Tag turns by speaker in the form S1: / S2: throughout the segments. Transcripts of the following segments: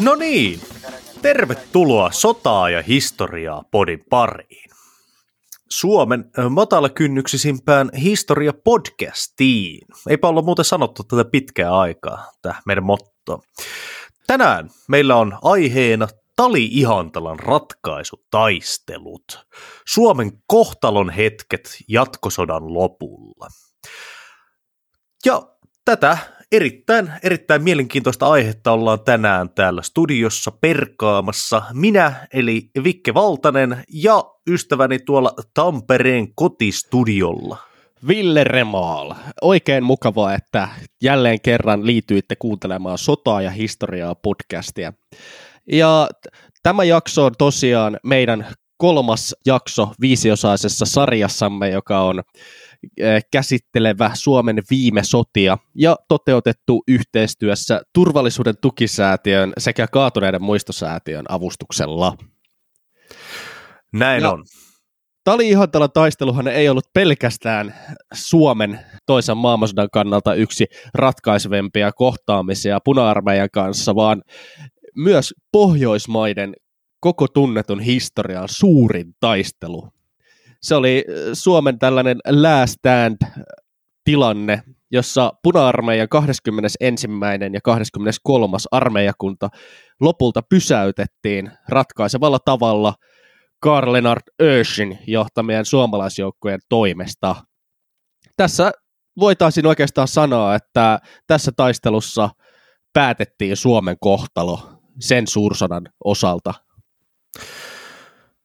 S1: No niin, tervetuloa sotaa ja historiaa podin pariin. Suomen matalakynnyksisimpään historia podcastiin. Eipä olla muuten sanottu tätä pitkää aikaa, tämä meidän motto. Tänään meillä on aiheena Tali-Ihantalan ratkaisutaistelut. Suomen kohtalon hetket jatkosodan lopulla. Ja tätä erittäin, erittäin mielenkiintoista aihetta ollaan tänään täällä studiossa perkaamassa. Minä, eli Vikke Valtanen, ja ystäväni tuolla Tampereen kotistudiolla.
S2: Ville Remaal. Oikein mukavaa, että jälleen kerran liityitte kuuntelemaan sotaa ja historiaa podcastia. Ja tämä jakso on tosiaan meidän kolmas jakso viisiosaisessa sarjassamme, joka on käsittelevä Suomen viime sotia ja toteutettu yhteistyössä Turvallisuuden tukisäätiön sekä Kaatuneiden muistosäätiön avustuksella.
S1: Näin ja on.
S2: Tali-Ihantalan taisteluhan ei ollut pelkästään Suomen toisen maailmansodan kannalta yksi ratkaisevempia kohtaamisia puna-armeijan kanssa, vaan myös Pohjoismaiden koko tunnetun historian suurin taistelu. Se oli äh, Suomen tällainen last stand tilanne, jossa puna-armeijan 21. ja 23. armeijakunta lopulta pysäytettiin ratkaisevalla tavalla Karl Lennart Öschin johtamien suomalaisjoukkojen toimesta. Tässä voitaisiin oikeastaan sanoa, että tässä taistelussa päätettiin Suomen kohtalo sen suursodan osalta.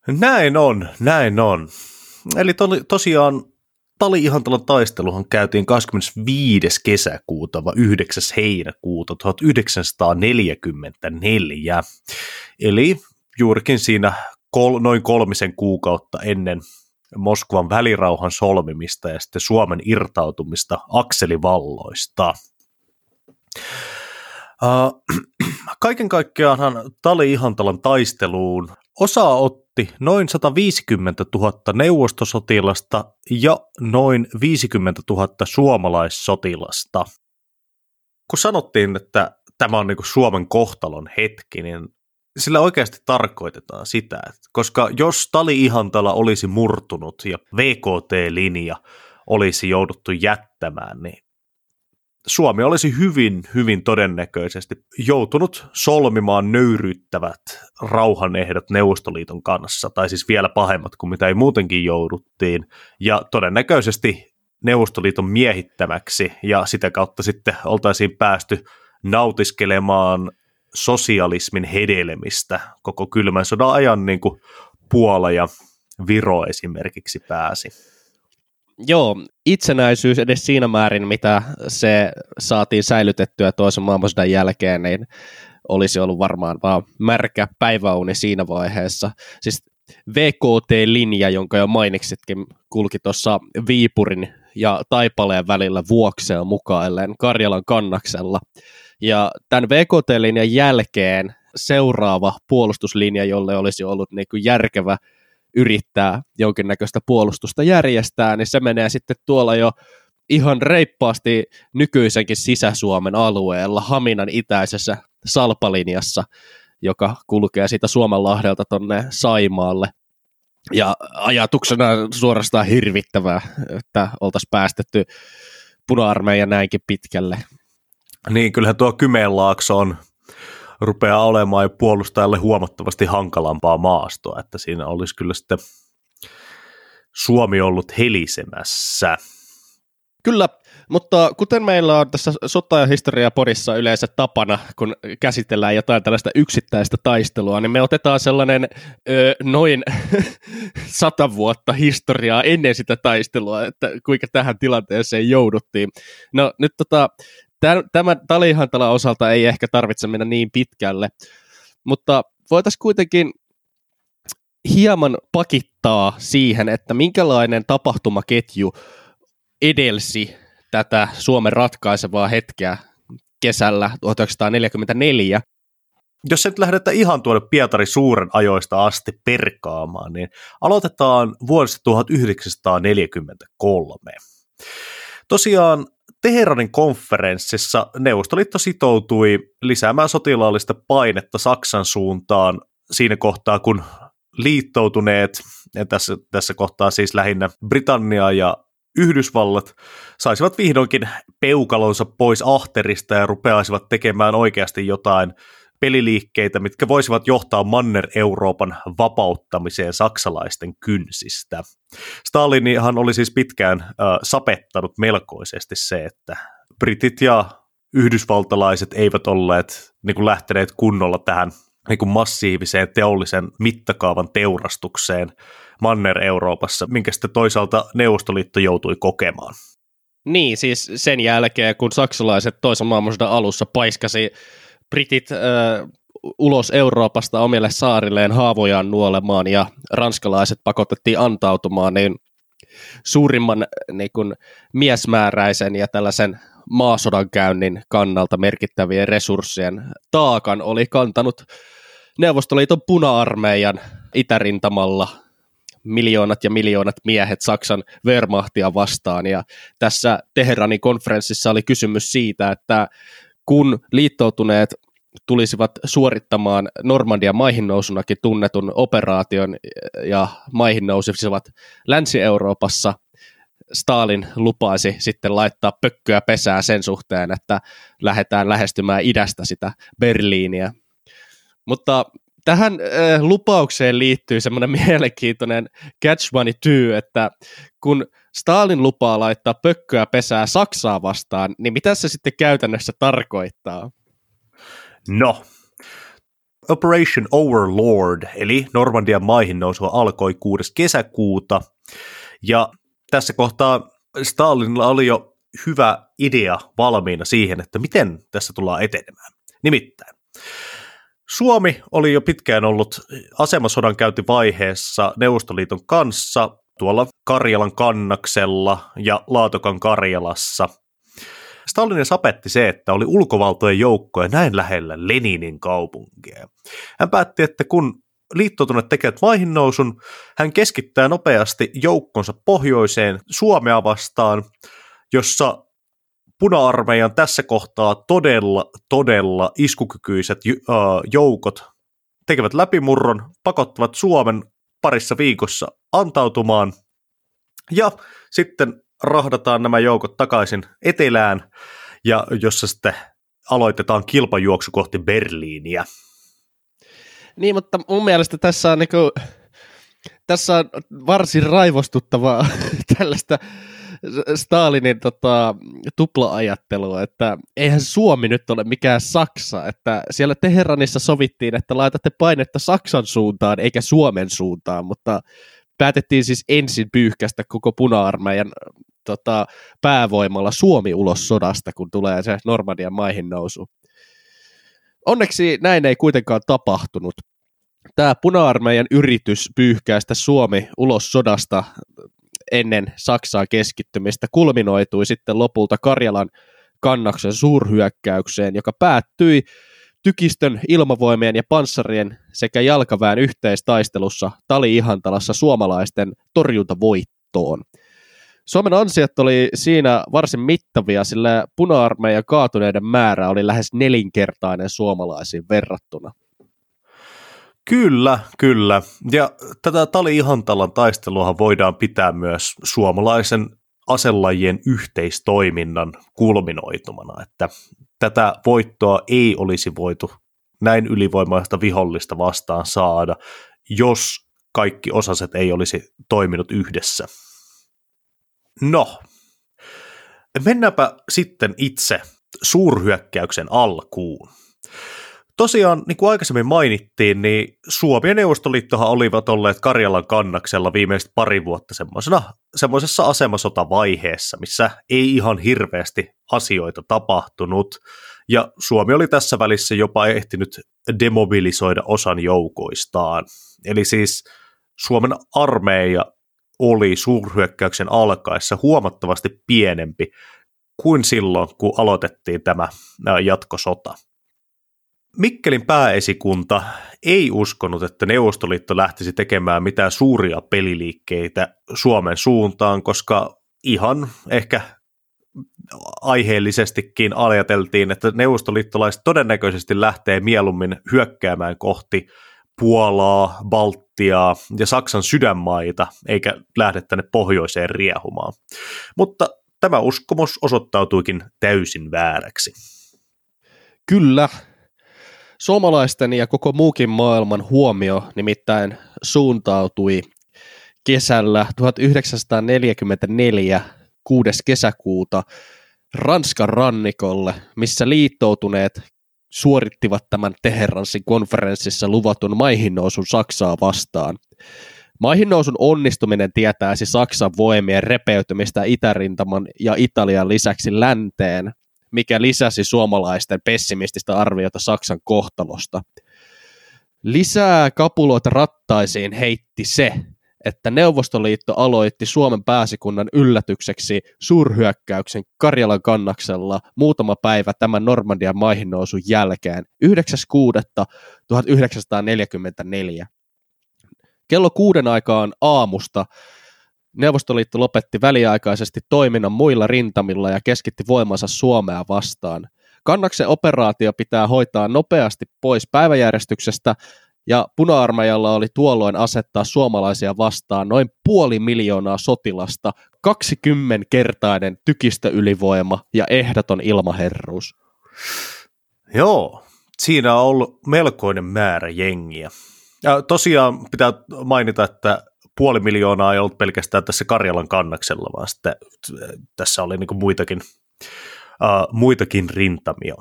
S1: Näin on, näin on. Eli to, tosiaan Tali Ihantalon taisteluhan käytiin 25. kesäkuuta vai 9. heinäkuuta 1944. Eli juurikin siinä kol, noin kolmisen kuukautta ennen Moskovan välirauhan solmimista ja sitten Suomen irtautumista akselivalloista. Kaiken kaikkiaanhan Tali Ihantalan taisteluun osa otti noin 150 000 neuvostosotilasta ja noin 50 000 suomalaissotilasta. Kun sanottiin, että tämä on niin Suomen kohtalon hetki, niin sillä oikeasti tarkoitetaan sitä, että koska jos Tali Ihantala olisi murtunut ja VKT-linja olisi jouduttu jättämään, niin Suomi olisi hyvin, hyvin todennäköisesti joutunut solmimaan nöyryyttävät rauhanehdot Neuvostoliiton kanssa, tai siis vielä pahemmat kuin mitä ei muutenkin jouduttiin, ja todennäköisesti Neuvostoliiton miehittämäksi, ja sitä kautta sitten oltaisiin päästy nautiskelemaan sosialismin hedelmistä koko kylmän sodan ajan, niin kuin Puola ja Viro esimerkiksi pääsi.
S2: Joo, itsenäisyys edes siinä määrin, mitä se saatiin säilytettyä toisen maailmansodan jälkeen, niin olisi ollut varmaan vaan märkä päiväuni siinä vaiheessa. Siis VKT-linja, jonka jo mainitsitkin, kulki tuossa Viipurin ja Taipaleen välillä vuokseen mukailleen Karjalan kannaksella. Ja tämän VKT-linjan jälkeen seuraava puolustuslinja, jolle olisi ollut niin kuin järkevä yrittää jonkinnäköistä puolustusta järjestää, niin se menee sitten tuolla jo ihan reippaasti nykyisenkin Sisä-Suomen alueella, Haminan itäisessä salpalinjassa, joka kulkee siitä Suomenlahdelta tonne Saimaalle. Ja ajatuksena suorastaan hirvittävää, että oltaisiin päästetty puna-armeija näinkin pitkälle.
S1: Niin, kyllähän tuo Kymenlaakso on rupeaa olemaan jo puolustajalle huomattavasti hankalampaa maastoa, että siinä olisi kyllä sitten Suomi ollut helisemässä.
S2: Kyllä, mutta kuten meillä on tässä sota- ja historia podissa yleensä tapana, kun käsitellään jotain tällaista yksittäistä taistelua, niin me otetaan sellainen ö, noin sata vuotta historiaa ennen sitä taistelua, että kuinka tähän tilanteeseen jouduttiin. No nyt tota, Tämä Talihantala osalta ei ehkä tarvitse mennä niin pitkälle, mutta voitaisiin kuitenkin hieman pakittaa siihen, että minkälainen tapahtumaketju edelsi tätä Suomen ratkaisevaa hetkeä kesällä 1944.
S1: Jos nyt lähdetään ihan tuonne Pietari suuren ajoista asti perkaamaan, niin aloitetaan vuodesta 1943. Tosiaan Teheranin konferenssissa Neuvostoliitto sitoutui lisäämään sotilaallista painetta Saksan suuntaan siinä kohtaa, kun liittoutuneet, ja tässä, tässä kohtaa siis lähinnä Britannia ja Yhdysvallat, saisivat vihdoinkin peukalonsa pois ahterista ja rupeaisivat tekemään oikeasti jotain peliliikkeitä, mitkä voisivat johtaa Manner-Euroopan vapauttamiseen saksalaisten kynsistä. Stalinihan oli siis pitkään äh, sapettanut melkoisesti se, että britit ja yhdysvaltalaiset eivät olleet niin kuin lähteneet kunnolla tähän niin kuin massiiviseen teollisen mittakaavan teurastukseen Manner-Euroopassa, minkä sitten toisaalta Neuvostoliitto joutui kokemaan.
S2: Niin, siis sen jälkeen, kun saksalaiset toisen maailmansodan alussa paiskasi britit äh, ulos Euroopasta omille saarilleen haavojaan nuolemaan ja ranskalaiset pakotettiin antautumaan, niin suurimman niin kuin, miesmääräisen ja tällaisen maasodan käynnin kannalta merkittävien resurssien taakan oli kantanut Neuvostoliiton puna-armeijan itärintamalla miljoonat ja miljoonat miehet Saksan Wehrmachtia vastaan. Ja tässä Teheranin konferenssissa oli kysymys siitä, että kun liittoutuneet tulisivat suorittamaan Normandian maihinnousunakin tunnetun operaation ja maihin nousisivat Länsi-Euroopassa, Stalin lupaisi sitten laittaa pökköä pesää sen suhteen, että lähdetään lähestymään idästä sitä Berliiniä. Mutta tähän äh, lupaukseen liittyy semmoinen mielenkiintoinen catch 22, että kun Stalin lupaa laittaa pökköä pesää Saksaa vastaan, niin mitä se sitten käytännössä tarkoittaa?
S1: No, Operation Overlord, eli Normandian maihin nousua alkoi 6. kesäkuuta, ja tässä kohtaa Stalinilla oli jo hyvä idea valmiina siihen, että miten tässä tullaan etenemään. Nimittäin, Suomi oli jo pitkään ollut asemasodan käyntivaiheessa Neuvostoliiton kanssa tuolla Karjalan kannaksella ja Laatokan Karjalassa. Stalin sapetti se, että oli ulkovaltojen joukkoja näin lähellä Leninin kaupunkia. Hän päätti, että kun liittoutuneet tekevät maihin nousun, hän keskittää nopeasti joukkonsa pohjoiseen Suomea vastaan, jossa puna-armeijan tässä kohtaa todella, todella iskukykyiset joukot tekevät läpimurron, pakottavat Suomen parissa viikossa antautumaan ja sitten rahdataan nämä joukot takaisin etelään ja jossa sitten aloitetaan kilpajuoksu kohti Berliiniä.
S2: Niin, mutta mun mielestä tässä on, niinku, tässä on varsin raivostuttavaa tällaista Stalinin tota, tupla-ajattelua, että eihän Suomi nyt ole mikään Saksa, että siellä Teheranissa sovittiin, että laitatte painetta Saksan suuntaan eikä Suomen suuntaan, mutta päätettiin siis ensin pyyhkästä koko puna-armeijan tota, päävoimalla Suomi ulos sodasta, kun tulee se Normandian maihin nousu. Onneksi näin ei kuitenkaan tapahtunut. Tämä puna-armeijan yritys pyyhkäistä Suomi ulos sodasta ennen Saksaa keskittymistä kulminoitui sitten lopulta Karjalan kannaksen suurhyökkäykseen, joka päättyi tykistön ilmavoimien ja panssarien sekä jalkaväen yhteistaistelussa Tali-Ihantalassa suomalaisten torjuntavoittoon. Suomen ansiot oli siinä varsin mittavia, sillä puna-armeijan kaatuneiden määrä oli lähes nelinkertainen suomalaisiin verrattuna.
S1: Kyllä, kyllä. Ja tätä Tali-Ihantalan taistelua voidaan pitää myös suomalaisen aselajien yhteistoiminnan kulminoitumana, että tätä voittoa ei olisi voitu näin ylivoimaista vihollista vastaan saada, jos kaikki osaset ei olisi toiminut yhdessä. No, mennäänpä sitten itse suurhyökkäyksen alkuun. Tosiaan, niin kuin aikaisemmin mainittiin, niin Suomi ja Neuvostoliittohan olivat olleet Karjalan kannaksella viimeiset pari vuotta semmoisessa asemasotavaiheessa, missä ei ihan hirveästi asioita tapahtunut, ja Suomi oli tässä välissä jopa ehtinyt demobilisoida osan joukoistaan. Eli siis Suomen armeija oli suurhyökkäyksen alkaessa huomattavasti pienempi kuin silloin, kun aloitettiin tämä jatkosota. Mikkelin pääesikunta ei uskonut, että Neuvostoliitto lähtisi tekemään mitään suuria peliliikkeitä Suomen suuntaan, koska ihan ehkä aiheellisestikin ajateltiin, että neuvostoliittolaiset todennäköisesti lähtee mieluummin hyökkäämään kohti Puolaa, Baltiaa ja Saksan sydänmaita, eikä lähde tänne pohjoiseen riehumaan. Mutta tämä uskomus osoittautuikin täysin vääräksi.
S2: Kyllä. Suomalaisten ja koko muukin maailman huomio nimittäin suuntautui kesällä 1944 6. kesäkuuta Ranskan rannikolle, missä liittoutuneet suorittivat tämän Teheransin konferenssissa luvatun maihinnousun Saksaa vastaan. Maihinnousun onnistuminen tietäisi Saksan voimien repeytymistä Itärintaman ja Italian lisäksi länteen, mikä lisäsi suomalaisten pessimististä arviota Saksan kohtalosta. Lisää kapuloita rattaisiin heitti se, että Neuvostoliitto aloitti Suomen pääsikunnan yllätykseksi suurhyökkäyksen Karjalan kannaksella muutama päivä tämän Normandian maihin nousun jälkeen 9.6.1944. Kello kuuden aikaan aamusta Neuvostoliitto lopetti väliaikaisesti toiminnan muilla rintamilla ja keskitti voimansa Suomea vastaan. Kannaksen operaatio pitää hoitaa nopeasti pois päiväjärjestyksestä ja puna-armeijalla oli tuolloin asettaa suomalaisia vastaan noin puoli miljoonaa sotilasta, 20-kertainen tykistöylivoima ja ehdoton ilmaherruus.
S1: Joo, siinä on ollut melkoinen määrä jengiä. Ja tosiaan pitää mainita, että puoli miljoonaa ei ollut pelkästään tässä Karjalan kannaksella, vaan sitten tässä oli niin muitakin, uh, muitakin rintamia.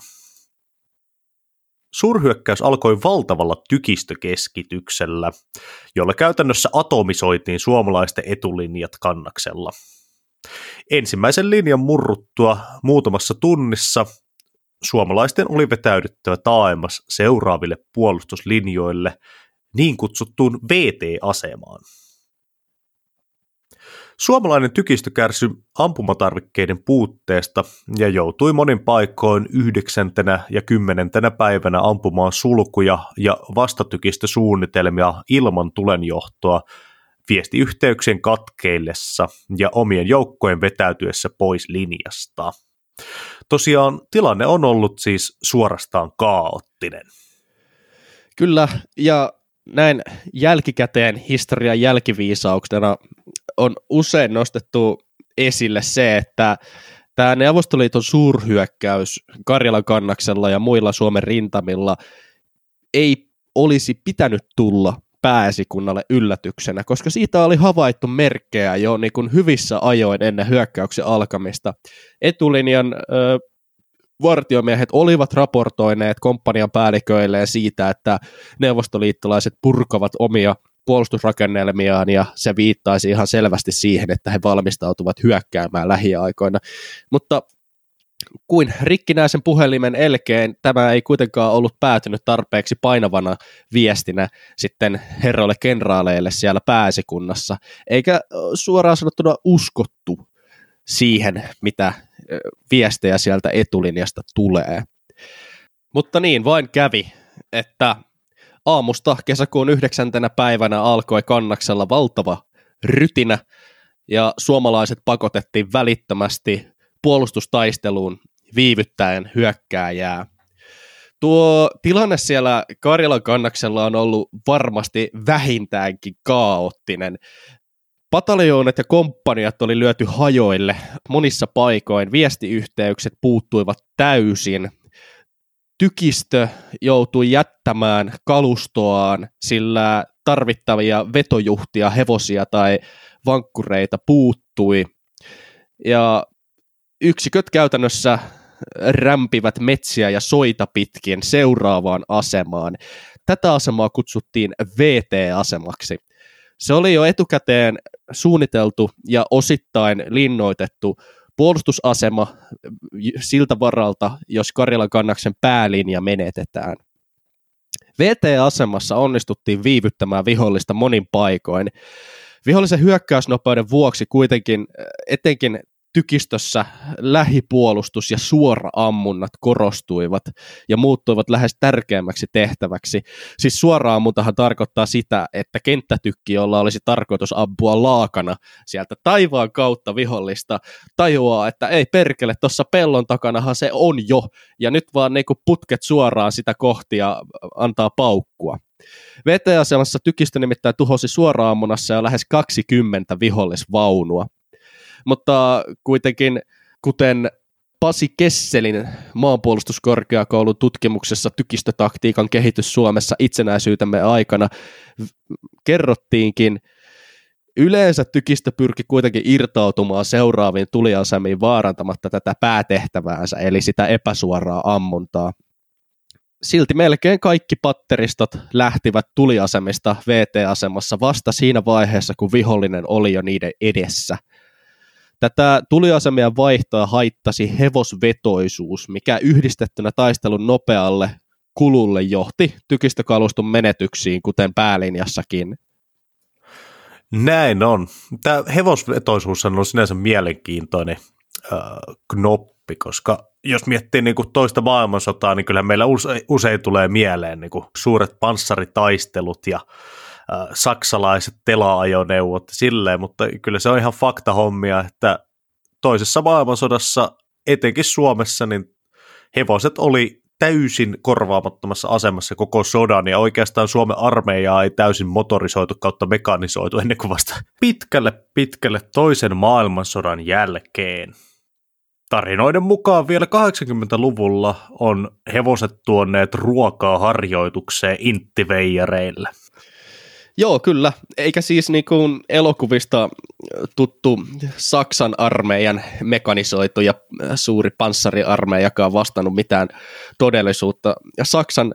S1: Suurhyökkäys alkoi valtavalla tykistökeskityksellä, jolla käytännössä atomisoitiin suomalaisten etulinjat kannaksella. Ensimmäisen linjan murruttua muutamassa tunnissa suomalaisten oli vetäydyttävä taaemmas seuraaville puolustuslinjoille niin kutsuttuun VT-asemaan. Suomalainen tykistö kärsyi ampumatarvikkeiden puutteesta ja joutui monin paikoin yhdeksäntenä ja kymmenentenä päivänä ampumaan sulkuja ja vastatykistösuunnitelmia ilman tulenjohtoa viestiyhteyksien katkeillessa ja omien joukkojen vetäytyessä pois linjasta. Tosiaan tilanne on ollut siis suorastaan kaoottinen.
S2: Kyllä, ja näin jälkikäteen historian jälkiviisauksena on usein nostettu esille se, että tämä Neuvostoliiton suurhyökkäys Karjalan kannaksella ja muilla Suomen rintamilla ei olisi pitänyt tulla pääsikunnalle yllätyksenä, koska siitä oli havaittu merkkejä jo niin kuin hyvissä ajoin ennen hyökkäyksen alkamista. Etulinjan ö, vartiomiehet olivat raportoineet komppanian päälliköilleen siitä, että neuvostoliittolaiset purkavat omia puolustusrakennelmiaan ja se viittaisi ihan selvästi siihen, että he valmistautuvat hyökkäämään lähiaikoina. Mutta kuin rikkinäisen puhelimen elkeen tämä ei kuitenkaan ollut päätynyt tarpeeksi painavana viestinä sitten herroille kenraaleille siellä pääsikunnassa, eikä suoraan sanottuna uskottu siihen, mitä viestejä sieltä etulinjasta tulee. Mutta niin, vain kävi, että aamusta kesäkuun yhdeksäntenä päivänä alkoi kannaksella valtava rytinä, ja suomalaiset pakotettiin välittömästi puolustustaisteluun viivyttäen hyökkääjää. Tuo tilanne siellä Karjalan kannaksella on ollut varmasti vähintäänkin kaoottinen. Pataljoonat ja komppaniat oli lyöty hajoille monissa paikoin, viestiyhteykset puuttuivat täysin, tykistö joutui jättämään kalustoaan, sillä tarvittavia vetojuhtia, hevosia tai vankkureita puuttui. Ja yksiköt käytännössä rämpivät metsiä ja soita pitkin seuraavaan asemaan. Tätä asemaa kutsuttiin VT-asemaksi. Se oli jo etukäteen suunniteltu ja osittain linnoitettu puolustusasema siltä varalta, jos Karjalan kannaksen päälinja menetetään. VT-asemassa onnistuttiin viivyttämään vihollista monin paikoin. Vihollisen hyökkäysnopeuden vuoksi kuitenkin etenkin tykistössä lähipuolustus ja suora ammunnat korostuivat ja muuttuivat lähes tärkeämmäksi tehtäväksi. Siis suora ammuntahan tarkoittaa sitä, että kenttätykki, jolla olisi tarkoitus ampua laakana sieltä taivaan kautta vihollista, tajuaa, että ei perkele, tuossa pellon takanahan se on jo, ja nyt vaan niinku putket suoraan sitä kohti ja antaa paukkua. VT-asemassa tykistö nimittäin tuhosi suoraan ammunassa jo lähes 20 vihollisvaunua mutta kuitenkin kuten Pasi Kesselin maanpuolustuskorkeakoulun tutkimuksessa tykistötaktiikan kehitys Suomessa itsenäisyytemme aikana kerrottiinkin, Yleensä tykistö pyrki kuitenkin irtautumaan seuraaviin tuliasemiin vaarantamatta tätä päätehtäväänsä, eli sitä epäsuoraa ammuntaa. Silti melkein kaikki patteristot lähtivät tuliasemista VT-asemassa vasta siinä vaiheessa, kun vihollinen oli jo niiden edessä – Tätä tuliasemien vaihtoa haittasi hevosvetoisuus, mikä yhdistettynä taistelun nopealle kululle johti tykistökaluston menetyksiin, kuten päälinjassakin.
S1: Näin on. Tämä hevosvetoisuus on sinänsä mielenkiintoinen äh, knoppi, koska jos miettii niin kuin toista maailmansotaa, niin kyllä meillä use, usein tulee mieleen niin kuin suuret panssaritaistelut ja äh, saksalaiset tela-ajoneuvot silleen, mutta kyllä se on ihan fakta hommia, että toisessa maailmansodassa, etenkin Suomessa, niin hevoset oli täysin korvaamattomassa asemassa koko sodan, ja oikeastaan Suomen armeijaa ei täysin motorisoitu kautta mekanisoitu ennen kuin vasta pitkälle pitkälle toisen maailmansodan jälkeen. Tarinoiden mukaan vielä 80-luvulla on hevoset tuoneet ruokaa harjoitukseen inttiveijareille.
S2: Joo, kyllä. Eikä siis niin kuin elokuvista tuttu Saksan armeijan mekanisoitu ja suuri panssariarmeijakaan vastannut mitään todellisuutta. Ja Saksan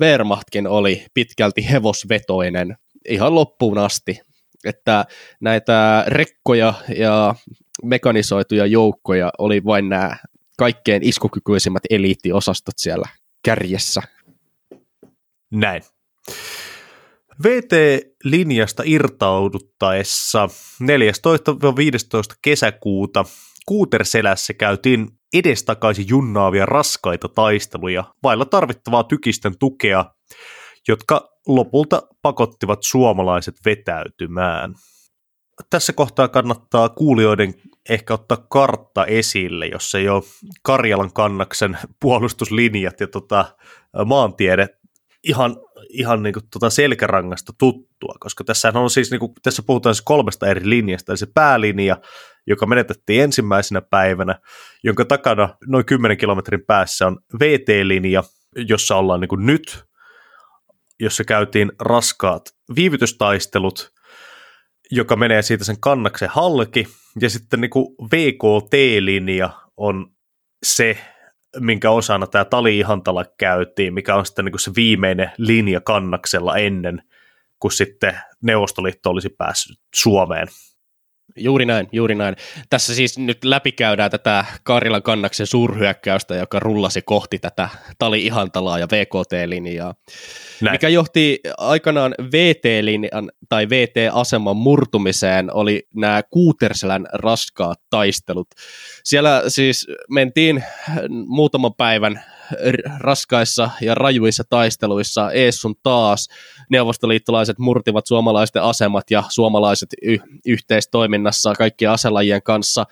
S2: Wehrmachtkin oli pitkälti hevosvetoinen ihan loppuun asti. Että näitä rekkoja ja mekanisoituja joukkoja oli vain nämä kaikkein iskukykyisimmät eliittiosastot siellä kärjessä.
S1: Näin. VT-linjasta irtauduttaessa 14-15 kesäkuuta Kuuterselässä käytiin edestakaisin junnaavia raskaita taisteluja vailla tarvittavaa tykisten tukea, jotka lopulta pakottivat suomalaiset vetäytymään. Tässä kohtaa kannattaa kuulijoiden ehkä ottaa kartta esille, jos ei ole Karjalan kannaksen puolustuslinjat ja tota, maantiede ihan, ihan niin kuin tuota selkärangasta tuttua, koska tässä on siis, niin kuin, tässä puhutaan siis kolmesta eri linjasta, eli se päälinja, joka menetettiin ensimmäisenä päivänä, jonka takana noin 10 kilometrin päässä on VT-linja, jossa ollaan niin kuin nyt, jossa käytiin raskaat viivytystaistelut, joka menee siitä sen kannaksen halki, ja sitten niin kuin VKT-linja on se, minkä osana tämä Tali Ihantala käytiin, mikä on sitten niin se viimeinen linja kannaksella ennen kuin sitten Neuvostoliitto olisi päässyt Suomeen.
S2: Juuri näin, juuri näin. Tässä siis nyt läpikäydään tätä Kaarilan kannaksen suurhyökkäystä, joka rullasi kohti tätä Tali-Ihantalaa ja VKT-linjaa, näin. mikä johti aikanaan VT-linjan tai VT-aseman murtumiseen, oli nämä Kuuterselän raskaat taistelut. Siellä siis mentiin muutaman päivän raskaissa ja rajuissa taisteluissa Eessun taas. Neuvostoliittolaiset murtivat suomalaisten asemat ja suomalaiset y- yhteistoiminnassa kaikkien aselajien kanssa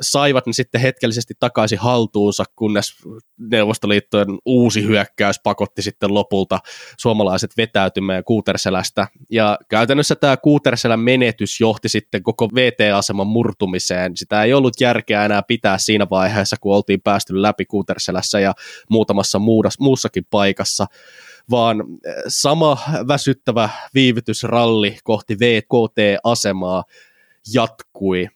S2: saivat ne sitten hetkellisesti takaisin haltuunsa, kunnes Neuvostoliittojen uusi hyökkäys pakotti sitten lopulta suomalaiset vetäytymään Kuuterselästä. Ja käytännössä tämä Kuuterselän menetys johti sitten koko VT-aseman murtumiseen. Sitä ei ollut järkeä enää pitää siinä vaiheessa, kun oltiin päästy läpi Kuuterselässä ja muutamassa muussakin paikassa vaan sama väsyttävä viivytysralli kohti VKT-asemaa jatkui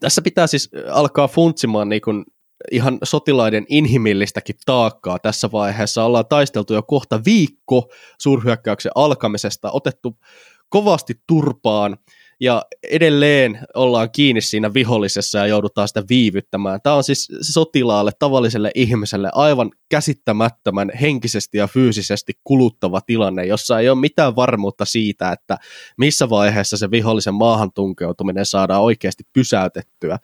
S2: tässä pitää siis alkaa funtsimaan niin kuin ihan sotilaiden inhimillistäkin taakkaa tässä vaiheessa. Ollaan taisteltu jo kohta viikko suurhyökkäyksen alkamisesta, otettu kovasti turpaan ja edelleen ollaan kiinni siinä vihollisessa ja joudutaan sitä viivyttämään. Tämä on siis sotilaalle, tavalliselle ihmiselle aivan käsittämättömän henkisesti ja fyysisesti kuluttava tilanne, jossa ei ole mitään varmuutta siitä, että missä vaiheessa se vihollisen maahan tunkeutuminen saadaan oikeasti pysäytettyä.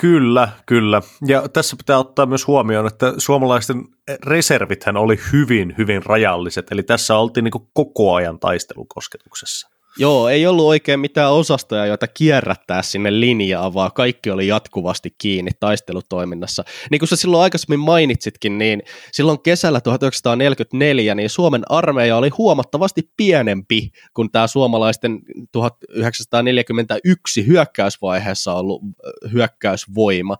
S1: Kyllä, kyllä. Ja tässä pitää ottaa myös huomioon, että suomalaisten reservithän oli hyvin, hyvin rajalliset. Eli tässä oltiin niin koko ajan taistelukosketuksessa.
S2: Joo, ei ollut oikein mitään osastoja, joita kierrättää sinne linjaa, vaan kaikki oli jatkuvasti kiinni taistelutoiminnassa. Niin kuin sä silloin aikaisemmin mainitsitkin, niin silloin kesällä 1944 niin Suomen armeija oli huomattavasti pienempi kuin tämä suomalaisten 1941 hyökkäysvaiheessa ollut hyökkäysvoima.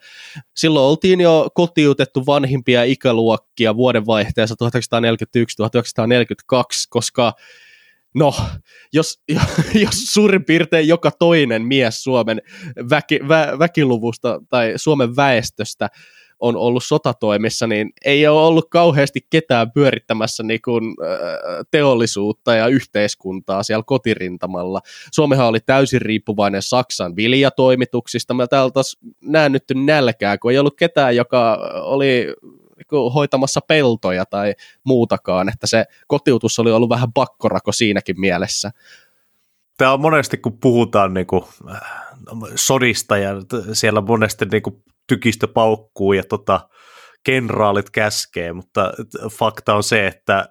S2: Silloin oltiin jo kotiutettu vanhimpia ikäluokkia vuodenvaihteessa 1941-1942, koska No, jos, jos suurin piirtein joka toinen mies Suomen väki, vä, väkiluvusta tai Suomen väestöstä on ollut sotatoimissa, niin ei ole ollut kauheasti ketään pyörittämässä niin kuin, teollisuutta ja yhteiskuntaa siellä kotirintamalla. Suomihan oli täysin riippuvainen Saksan viljatoimituksista. Me täältä näännytty nälkää, kun ei ollut ketään, joka oli hoitamassa peltoja tai muutakaan, että se kotiutus oli ollut vähän pakkorako siinäkin mielessä.
S1: Tämä on monesti, kun puhutaan niin kuin, äh, sodista ja siellä monesti niin kuin, tykistö paukkuu ja tota, kenraalit käskee, mutta fakta on se, että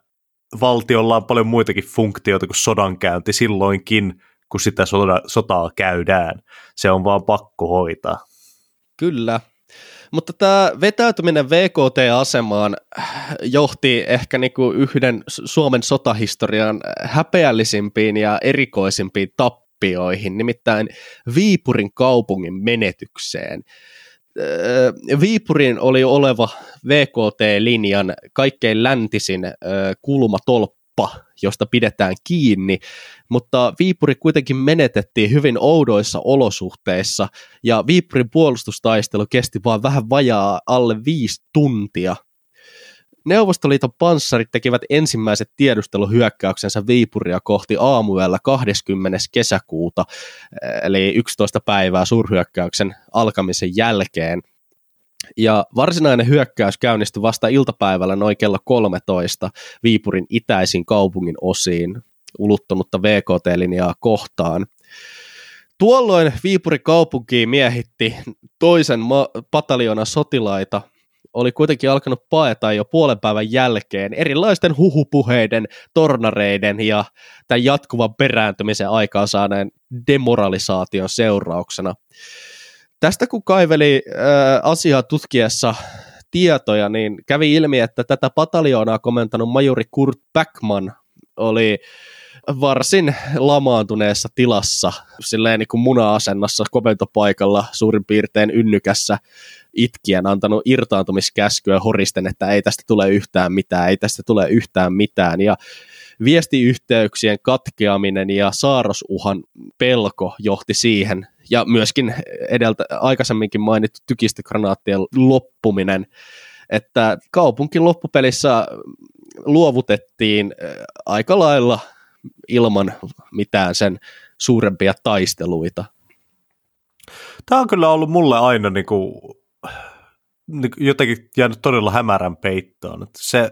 S1: valtiolla on paljon muitakin funktioita kuin sodankäynti silloinkin, kun sitä soda, sotaa käydään. Se on vaan pakko hoitaa.
S2: Kyllä, mutta tämä vetäytyminen VKT-asemaan johti ehkä niinku yhden Suomen sotahistorian häpeällisimpiin ja erikoisimpiin tappioihin, nimittäin Viipurin kaupungin menetykseen. Viipurin oli oleva VKT-linjan kaikkein läntisin kulmatolppa josta pidetään kiinni, mutta Viipuri kuitenkin menetettiin hyvin oudoissa olosuhteissa, ja Viipurin puolustustaistelu kesti vain vähän vajaa alle viisi tuntia. Neuvostoliiton panssarit tekivät ensimmäiset tiedusteluhyökkäyksensä Viipuria kohti aamuyöllä 20. kesäkuuta, eli 11 päivää suurhyökkäyksen alkamisen jälkeen – ja varsinainen hyökkäys käynnistyi vasta iltapäivällä noin kello 13 Viipurin itäisin kaupungin osiin uluttunutta VKT-linjaa kohtaan. Tuolloin Viipurin kaupunki miehitti toisen ma- pataljoona sotilaita, oli kuitenkin alkanut paeta jo puolen päivän jälkeen erilaisten huhupuheiden, tornareiden ja tämän jatkuvan perääntymisen aikaan saaneen demoralisaation seurauksena. Tästä kun kaiveli äh, asiaa tutkiessa tietoja, niin kävi ilmi, että tätä pataljoonaa komentanut majuri Kurt Backman oli varsin lamaantuneessa tilassa, silleen niin kuin muna-asennossa komentopaikalla suurin piirtein ynnykässä itkien antanut irtaantumiskäskyä horisten, että ei tästä tule yhtään mitään, ei tästä tule yhtään mitään. Ja viestiyhteyksien katkeaminen ja saarosuhan pelko johti siihen, ja myöskin edeltä aikaisemminkin mainittu tykistögranaattien loppuminen, että kaupunki loppupelissä luovutettiin aika lailla ilman mitään sen suurempia taisteluita.
S1: Tämä on kyllä ollut mulle aina niin kuin, niin kuin jotenkin jäänyt todella hämärän peittoon. Että se,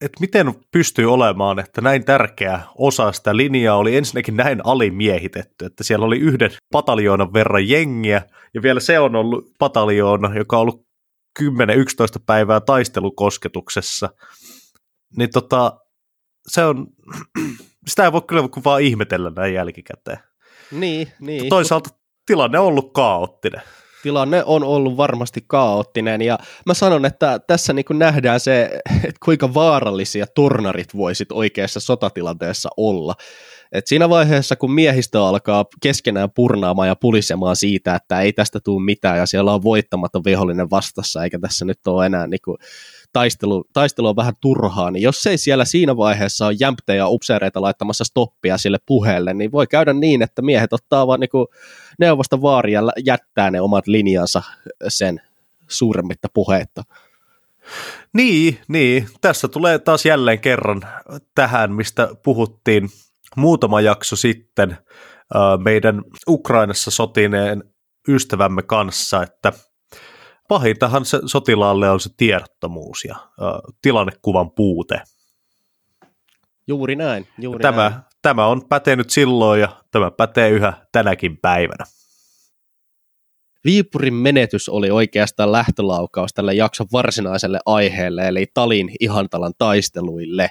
S1: että miten pystyy olemaan, että näin tärkeä osa sitä linjaa oli ensinnäkin näin alimiehitetty, että siellä oli yhden pataljoonan verran jengiä, ja vielä se on ollut pataljoona, joka on ollut 10-11 päivää taistelukosketuksessa, niin tota, se on, sitä ei voi kyllä vaan ihmetellä näin jälkikäteen.
S2: Niin, niin.
S1: Toisaalta tilanne on ollut kaoottinen
S2: tilanne on ollut varmasti kaoottinen ja mä sanon, että tässä niin nähdään se, että kuinka vaarallisia tornarit voisit oikeassa sotatilanteessa olla. Et siinä vaiheessa, kun miehistö alkaa keskenään purnaamaan ja pulisemaan siitä, että ei tästä tule mitään ja siellä on voittamaton vihollinen vastassa, eikä tässä nyt ole enää niin kuin, taistelu, taistelu on vähän turhaa, niin jos ei siellä siinä vaiheessa ole jämptejä upseereita laittamassa stoppia sille puheelle, niin voi käydä niin, että miehet ottaa vaan niin neuvosta vaaria ja jättää ne omat linjansa sen suuremmitta puheetta.
S1: Niin, niin, tässä tulee taas jälleen kerran tähän, mistä puhuttiin muutama jakso sitten meidän Ukrainassa sotineen ystävämme kanssa, että pahintahan se sotilaalle on se tiedottomuus ja tilannekuvan puute.
S2: Juuri näin. Juuri
S1: tämä,
S2: näin.
S1: tämä on pätenyt silloin ja tämä pätee yhä tänäkin päivänä.
S2: Viipurin menetys oli oikeastaan lähtölaukaus tälle jakson varsinaiselle aiheelle, eli Talin ihantalan taisteluille.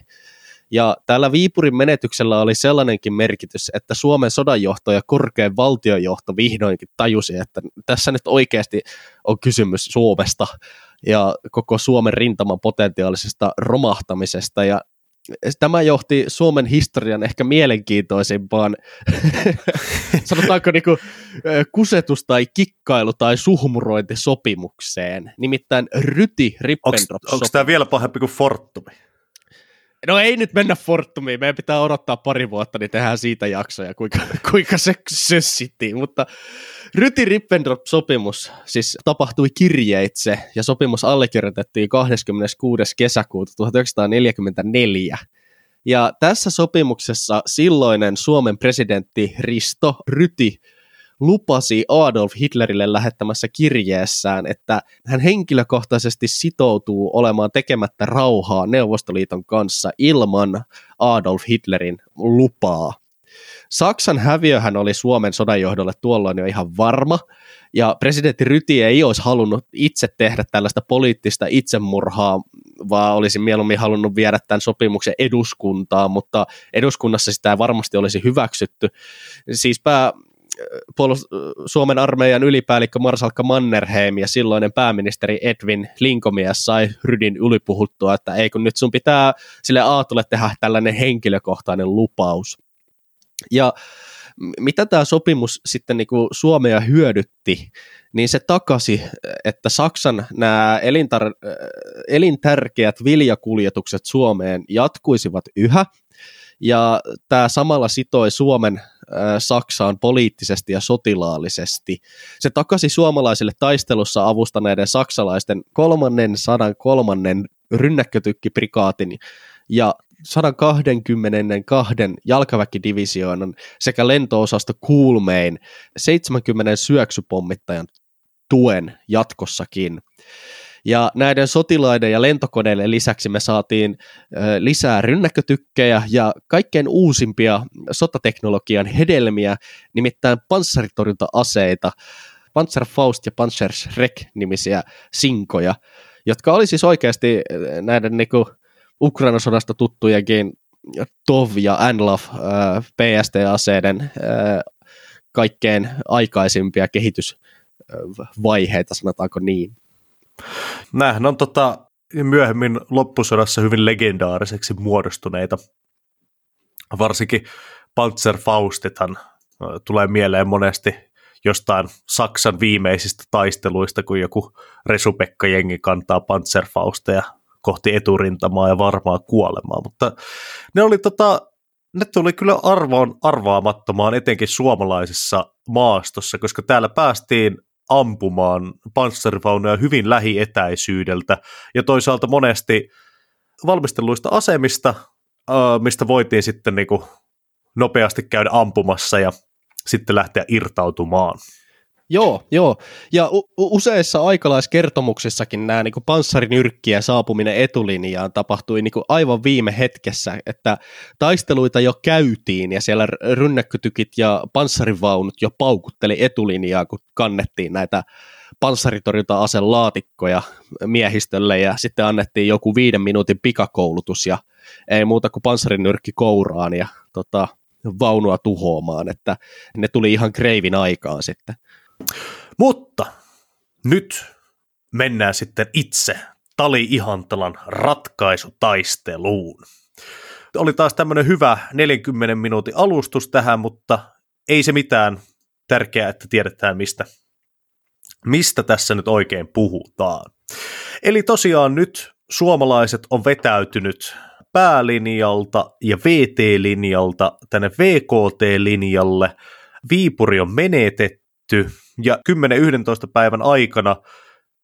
S2: Ja tällä Viipurin menetyksellä oli sellainenkin merkitys, että Suomen sodanjohto ja korkein valtiojohto vihdoinkin tajusi, että tässä nyt oikeasti on kysymys Suomesta ja koko Suomen rintaman potentiaalisesta romahtamisesta. Ja tämä johti Suomen historian ehkä mielenkiintoisimpaan, sanotaanko niinku, kusetus tai kikkailu tai suhmurointisopimukseen, nimittäin Ryti Rippendrop.
S1: Onko tämä vielä pahempi kuin Fortumi?
S2: No ei nyt mennä Fortumiin, meidän pitää odottaa pari vuotta, niin tehdään siitä jaksoja, kuinka, kuinka se sössittiin, mutta Ryti Rippendrop-sopimus siis tapahtui kirjeitse ja sopimus allekirjoitettiin 26. kesäkuuta 1944. Ja tässä sopimuksessa silloinen Suomen presidentti Risto Ryti lupasi Adolf Hitlerille lähettämässä kirjeessään, että hän henkilökohtaisesti sitoutuu olemaan tekemättä rauhaa Neuvostoliiton kanssa ilman Adolf Hitlerin lupaa. Saksan häviöhän oli Suomen sodanjohdolle tuolloin jo ihan varma, ja presidentti Ryti ei olisi halunnut itse tehdä tällaista poliittista itsemurhaa, vaan olisi mieluummin halunnut viedä tämän sopimuksen eduskuntaan, mutta eduskunnassa sitä ei varmasti olisi hyväksytty. Siispä puolust- Suomen armeijan ylipäällikkö Marsalkka Mannerheim ja silloinen pääministeri Edwin Linkomies sai Rydin ylipuhuttua, että ei kun nyt sun pitää sille Aatolle tehdä tällainen henkilökohtainen lupaus. Ja mitä tämä sopimus sitten niin kuin Suomea hyödytti, niin se takasi, että Saksan nämä elintar- elintärkeät viljakuljetukset Suomeen jatkuisivat yhä, ja tämä samalla sitoi Suomen Saksaan poliittisesti ja sotilaallisesti. Se takasi suomalaisille taistelussa avustaneiden saksalaisten kolmannen sadan kolmannen rynnäkkötykkiprikaatin ja 122. jalkaväkidivisioonan sekä lentoosasto Kuulmein 70 syöksypommittajan tuen jatkossakin. Ja näiden sotilaiden ja lentokoneiden lisäksi me saatiin lisää rynnäkkötykkejä ja kaikkein uusimpia sotateknologian hedelmiä, nimittäin panssaritorjunta-aseita, Panzerfaust ja Panzerschreck-nimisiä sinkoja, jotka oli siis oikeasti näiden niin Ukrainan sodasta TOV ja NLAF PST-aseiden kaikkein aikaisimpia kehitysvaiheita, sanotaanko niin.
S1: Nämähän on tota, myöhemmin loppusodassa hyvin legendaariseksi muodostuneita. Varsinkin Panzerfaustithan tulee mieleen monesti jostain Saksan viimeisistä taisteluista, kun joku Resupekka-jengi kantaa Panzerfausteja kohti eturintamaa ja varmaa kuolemaa, mutta ne oli tota, ne tuli kyllä arvoon arvaamattomaan etenkin suomalaisessa maastossa, koska täällä päästiin ampumaan panssarivaunuja hyvin lähietäisyydeltä ja toisaalta monesti valmistelluista asemista, mistä voitiin sitten niin kuin nopeasti käydä ampumassa ja sitten lähteä irtautumaan.
S2: Joo, joo. Ja u- useissa aikalaiskertomuksissakin nämä niin panssarinyrkkiä saapuminen etulinjaan tapahtui niin aivan viime hetkessä, että taisteluita jo käytiin ja siellä rynnäkkötykit ja panssarivaunut jo paukutteli etulinjaa, kun kannettiin näitä panssaritorjunta-aseen laatikkoja miehistölle ja sitten annettiin joku viiden minuutin pikakoulutus ja ei muuta kuin panssarinyrkki kouraan ja tota, vaunua tuhoamaan, että ne tuli ihan kreivin aikaan sitten.
S1: Mutta nyt mennään sitten itse Tali Ihantalan ratkaisutaisteluun. Oli taas tämmöinen hyvä 40 minuutin alustus tähän, mutta ei se mitään. Tärkeää, että tiedetään, mistä, mistä tässä nyt oikein puhutaan. Eli tosiaan nyt suomalaiset on vetäytynyt päälinjalta ja VT-linjalta tänne VKT-linjalle. Viipuri on menetetty ja 10-11 päivän aikana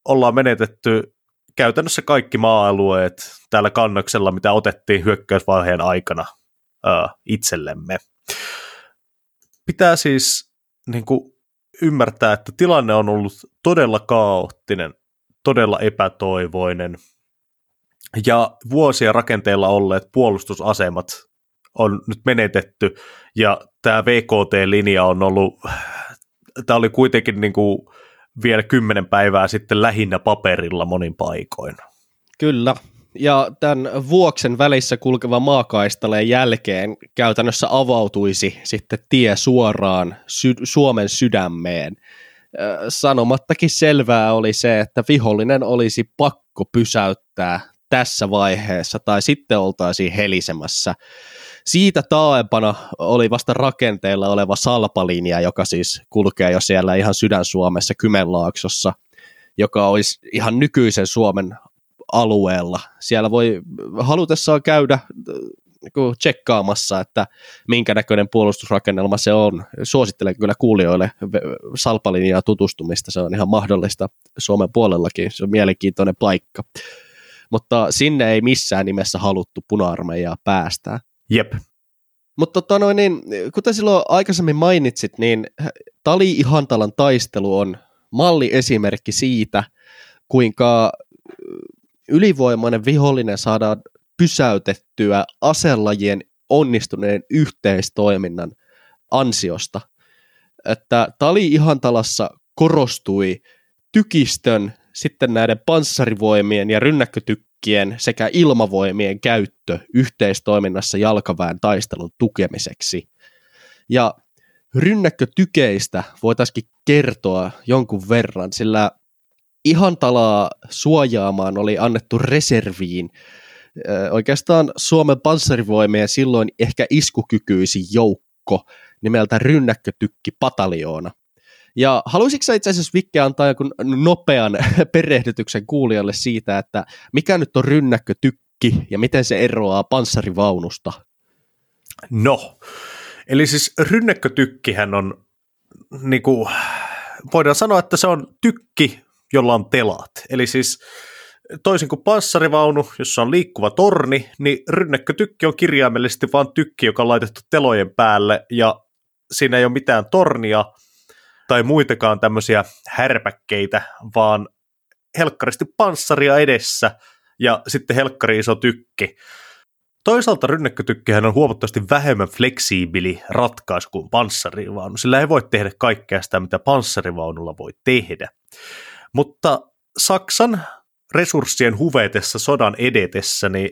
S1: ollaan menetetty käytännössä kaikki maa-alueet täällä kannaksella, mitä otettiin hyökkäysvaiheen aikana ää, itsellemme. Pitää siis niin kuin, ymmärtää, että tilanne on ollut todella kaoottinen, todella epätoivoinen, ja vuosia rakenteella olleet puolustusasemat on nyt menetetty, ja tämä VKT-linja on ollut tämä oli kuitenkin niin kuin vielä kymmenen päivää sitten lähinnä paperilla monin paikoin.
S2: Kyllä, ja tämän vuoksen välissä kulkeva maakaistaleen jälkeen käytännössä avautuisi sitten tie suoraan sy- Suomen sydämeen. Sanomattakin selvää oli se, että vihollinen olisi pakko pysäyttää tässä vaiheessa tai sitten oltaisiin helisemässä. Siitä taaempana oli vasta rakenteella oleva salpalinja, joka siis kulkee jo siellä ihan sydän-Suomessa Kymenlaaksossa, joka olisi ihan nykyisen Suomen alueella. Siellä voi halutessaan käydä niin tsekkaamassa, että minkä näköinen puolustusrakennelma se on. Suosittelen kyllä kuulijoille salpalinjaa tutustumista, se on ihan mahdollista Suomen puolellakin, se on mielenkiintoinen paikka. Mutta sinne ei missään nimessä haluttu puna-armeijaa päästää.
S1: Jep.
S2: Mutta tota noin, niin, kuten silloin aikaisemmin mainitsit, niin Tali-Ihantalan taistelu on malliesimerkki siitä, kuinka ylivoimainen vihollinen saadaan pysäytettyä aselajien onnistuneen yhteistoiminnan ansiosta. Että Tali-Ihantalassa korostui tykistön, sitten näiden panssarivoimien ja rynnäkkötykkien sekä ilmavoimien käyttö yhteistoiminnassa jalkaväen taistelun tukemiseksi. Ja rynnäkkötykeistä voitaisiin kertoa jonkun verran, sillä Ihantalaa suojaamaan oli annettu reserviin oikeastaan Suomen panssarivoimien silloin ehkä iskukykyisin joukko nimeltä Rynnäkkötykki pataljoona. Ja haluaisitko itse asiassa Vikke antaa joku nopean perehdytyksen kuulijalle siitä, että mikä nyt on rynnäkkötykki ja miten se eroaa panssarivaunusta?
S1: No, eli siis rynnäkkötykkihän on, niin kuin, voidaan sanoa, että se on tykki, jolla on telat. Eli siis toisin kuin panssarivaunu, jossa on liikkuva torni, niin rynnäkkötykki on kirjaimellisesti vain tykki, joka on laitettu telojen päälle, ja siinä ei ole mitään tornia tai muitakaan tämmöisiä härpäkkeitä, vaan helkkaristi panssaria edessä ja sitten helkkari iso tykki. Toisaalta rynnäkkötykkihän on huomattavasti vähemmän fleksiibili ratkaisu kuin panssarivaunu, sillä ei voi tehdä kaikkea sitä, mitä panssarivaunulla voi tehdä. Mutta Saksan resurssien huvetessa sodan edetessä, niin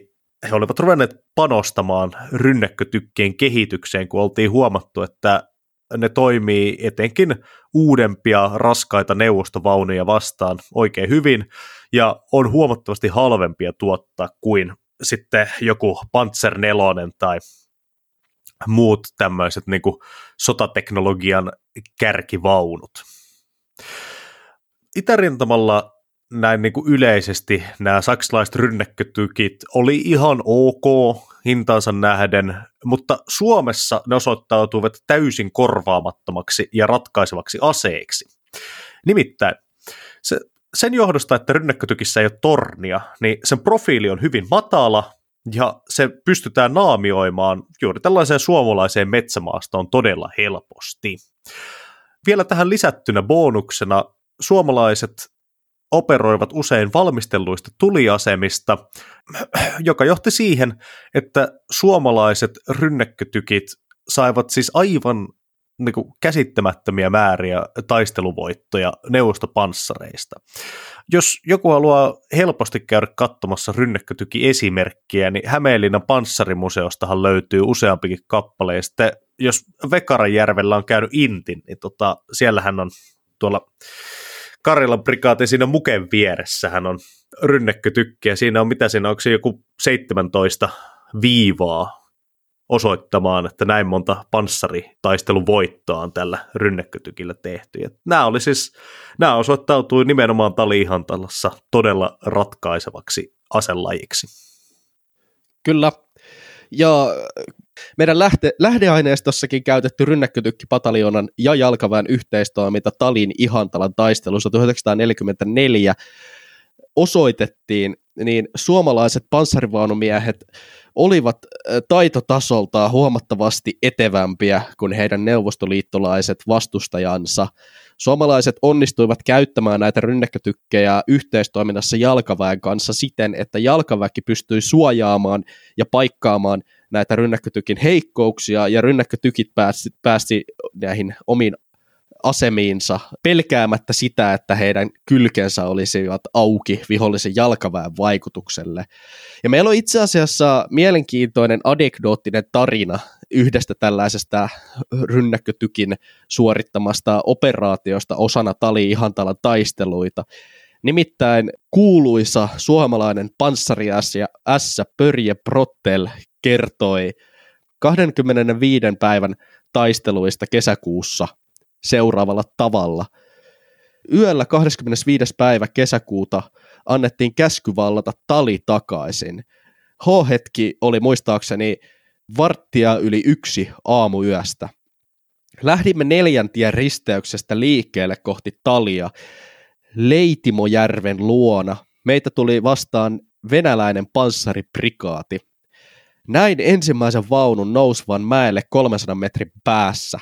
S1: he olivat ruvenneet panostamaan rynnäkkötykkien kehitykseen, kun oltiin huomattu, että ne toimii etenkin uudempia raskaita neuvostovaunuja vastaan oikein hyvin ja on huomattavasti halvempia tuottaa kuin sitten joku Panzer 4 tai muut tämmöiset niin sotateknologian kärkivaunut. Itärintamalla näin niin kuin yleisesti nämä saksalaiset rynnäkkötykit oli ihan ok hintaansa nähden, mutta Suomessa ne osoittautuivat täysin korvaamattomaksi ja ratkaisevaksi aseeksi. Nimittäin se, sen johdosta, että rynnäkkötykissä ei ole tornia, niin sen profiili on hyvin matala ja se pystytään naamioimaan juuri tällaiseen suomalaiseen metsämaastoon todella helposti. Vielä tähän lisättynä bonuksena suomalaiset operoivat usein valmistelluista tuliasemista, joka johti siihen, että suomalaiset rynnäkkötykit saivat siis aivan niin kuin, käsittämättömiä määriä taisteluvoittoja neuvostopanssareista. Jos joku haluaa helposti käydä katsomassa rynnäkkötyki-esimerkkiä, niin Hämeenlinnan panssarimuseostahan löytyy useampikin kappale, ja sitten jos Vekaranjärvellä on käynyt Intin, niin tota, siellähän on tuolla Karjalan prikaati siinä muken vieressä, hän on rynnäkkötykki ja siinä on mitä siinä, onko se joku 17 viivaa osoittamaan, että näin monta panssaritaistelun voittoa on tällä rynnäkkötykillä tehty. Ja nämä, oli siis, nämä osoittautui nimenomaan taliihantalassa todella ratkaisevaksi aselajiksi.
S2: Kyllä, ja meidän lähte, lähdeaineistossakin käytetty rynnäkkötykkipataljonan ja jalkaväen yhteistoiminta Talin Ihantalan taistelussa 1944 osoitettiin, niin suomalaiset panssarivaunumiehet olivat taitotasoltaan huomattavasti etevämpiä kuin heidän neuvostoliittolaiset vastustajansa. Suomalaiset onnistuivat käyttämään näitä rynnäkkötykkejä yhteistoiminnassa jalkaväen kanssa siten, että jalkaväki pystyi suojaamaan ja paikkaamaan näitä rynnäkkötykin heikkouksia, ja rynnäkkötykit päästi, päästi näihin omiin asemiinsa pelkäämättä sitä, että heidän kylkensä olisivat auki vihollisen jalkaväen vaikutukselle. Ja meillä on itse asiassa mielenkiintoinen anekdoottinen tarina yhdestä tällaisesta rynnäkkötykin suorittamasta operaatiosta osana Tali Ihantalan taisteluita. Nimittäin kuuluisa suomalainen panssarias ja S. Pörje Brottel kertoi 25. päivän taisteluista kesäkuussa seuraavalla tavalla. Yöllä 25. päivä kesäkuuta annettiin käsky vallata tali takaisin. H-hetki oli muistaakseni varttia yli yksi aamuyöstä. Lähdimme neljäntien risteyksestä liikkeelle kohti talia Leitimojärven luona. Meitä tuli vastaan venäläinen panssariprikaati. Näin ensimmäisen vaunun nousvan mäelle 300 metrin päässä.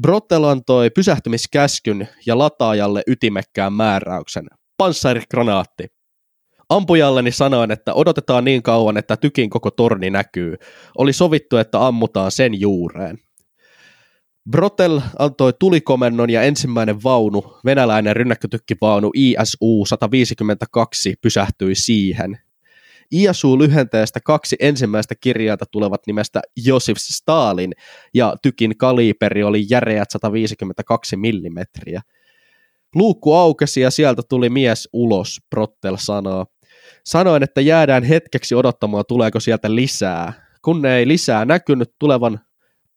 S2: Brottel antoi pysähtymiskäskyn ja lataajalle ytimekkään määräyksen. Panssarigranaatti. Ampujalleni sanoin, että odotetaan niin kauan, että tykin koko torni näkyy. Oli sovittu, että ammutaan sen juureen. Brotel antoi tulikomennon ja ensimmäinen vaunu, venäläinen rynnäkkötykkivaunu ISU 152, pysähtyi siihen. ISU lyhenteestä kaksi ensimmäistä kirjainta tulevat nimestä Josif Stalin ja tykin kaliberi oli järeät 152 millimetriä. Luukku aukesi ja sieltä tuli mies ulos, Brottel sanoo. Sanoin, että jäädään hetkeksi odottamaan, tuleeko sieltä lisää. Kun ei lisää näkynyt tulevan,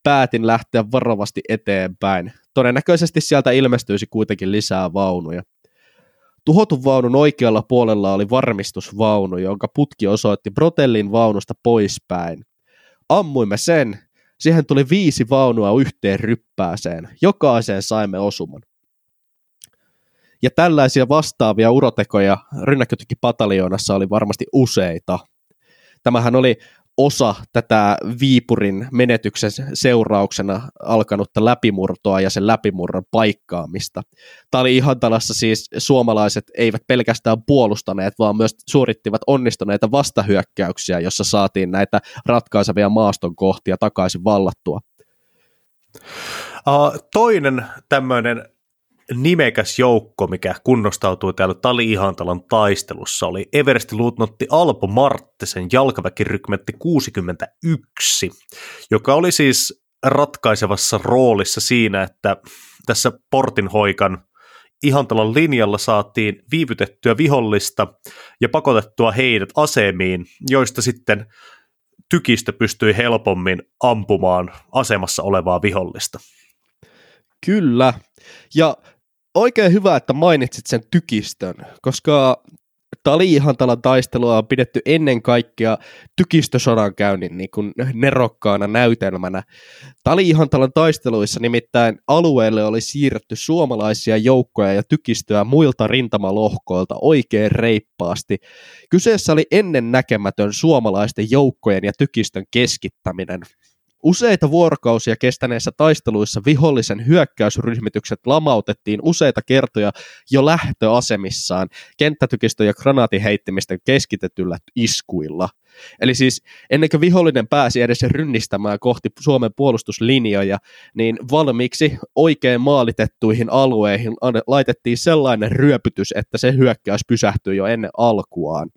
S2: päätin lähteä varovasti eteenpäin. Todennäköisesti sieltä ilmestyisi kuitenkin lisää vaunuja. Tuhotun vaunun oikealla puolella oli varmistusvaunu, jonka putki osoitti Brotellin vaunusta poispäin. Ammuimme sen. Siihen tuli viisi vaunua yhteen ryppääseen. Jokaiseen saimme osuman. Ja tällaisia vastaavia urotekoja rynnäkkötykipataljoonassa oli varmasti useita. Tämähän oli osa tätä Viipurin menetyksen seurauksena alkanutta läpimurtoa ja sen läpimurron paikkaamista. Tämä oli Ihantalassa siis suomalaiset eivät pelkästään puolustaneet, vaan myös suorittivat onnistuneita vastahyökkäyksiä, jossa saatiin näitä ratkaisevia maaston kohtia takaisin vallattua.
S1: Uh, toinen tämmöinen nimekäs joukko, mikä kunnostautui täällä Tali-Ihantalan taistelussa, oli Eversti-luutnotti Alpo Marttisen jalkaväkirykmentti 61, joka oli siis ratkaisevassa roolissa siinä, että tässä Portinhoikan Ihantalan linjalla saatiin viivytettyä vihollista ja pakotettua heidät asemiin, joista sitten tykistö pystyi helpommin ampumaan asemassa olevaa vihollista.
S2: Kyllä, ja oikein hyvä, että mainitsit sen tykistön, koska Tali-Ihantalan taistelua on pidetty ennen kaikkea tykistösodankäynnin niin kuin nerokkaana näytelmänä. Tali-Ihantalan taisteluissa nimittäin alueelle oli siirretty suomalaisia joukkoja ja tykistöä muilta rintamalohkoilta oikein reippaasti. Kyseessä oli ennen näkemätön suomalaisten joukkojen ja tykistön keskittäminen. Useita vuorokausia kestäneissä taisteluissa vihollisen hyökkäysryhmitykset lamautettiin useita kertoja jo lähtöasemissaan kenttätykistö- ja granaatiheittämisten keskitetyllä iskuilla. Eli siis ennen kuin vihollinen pääsi edes rynnistämään kohti Suomen puolustuslinjoja, niin valmiiksi oikein maalitettuihin alueihin laitettiin sellainen ryöpytys, että se hyökkäys pysähtyi jo ennen alkuaan.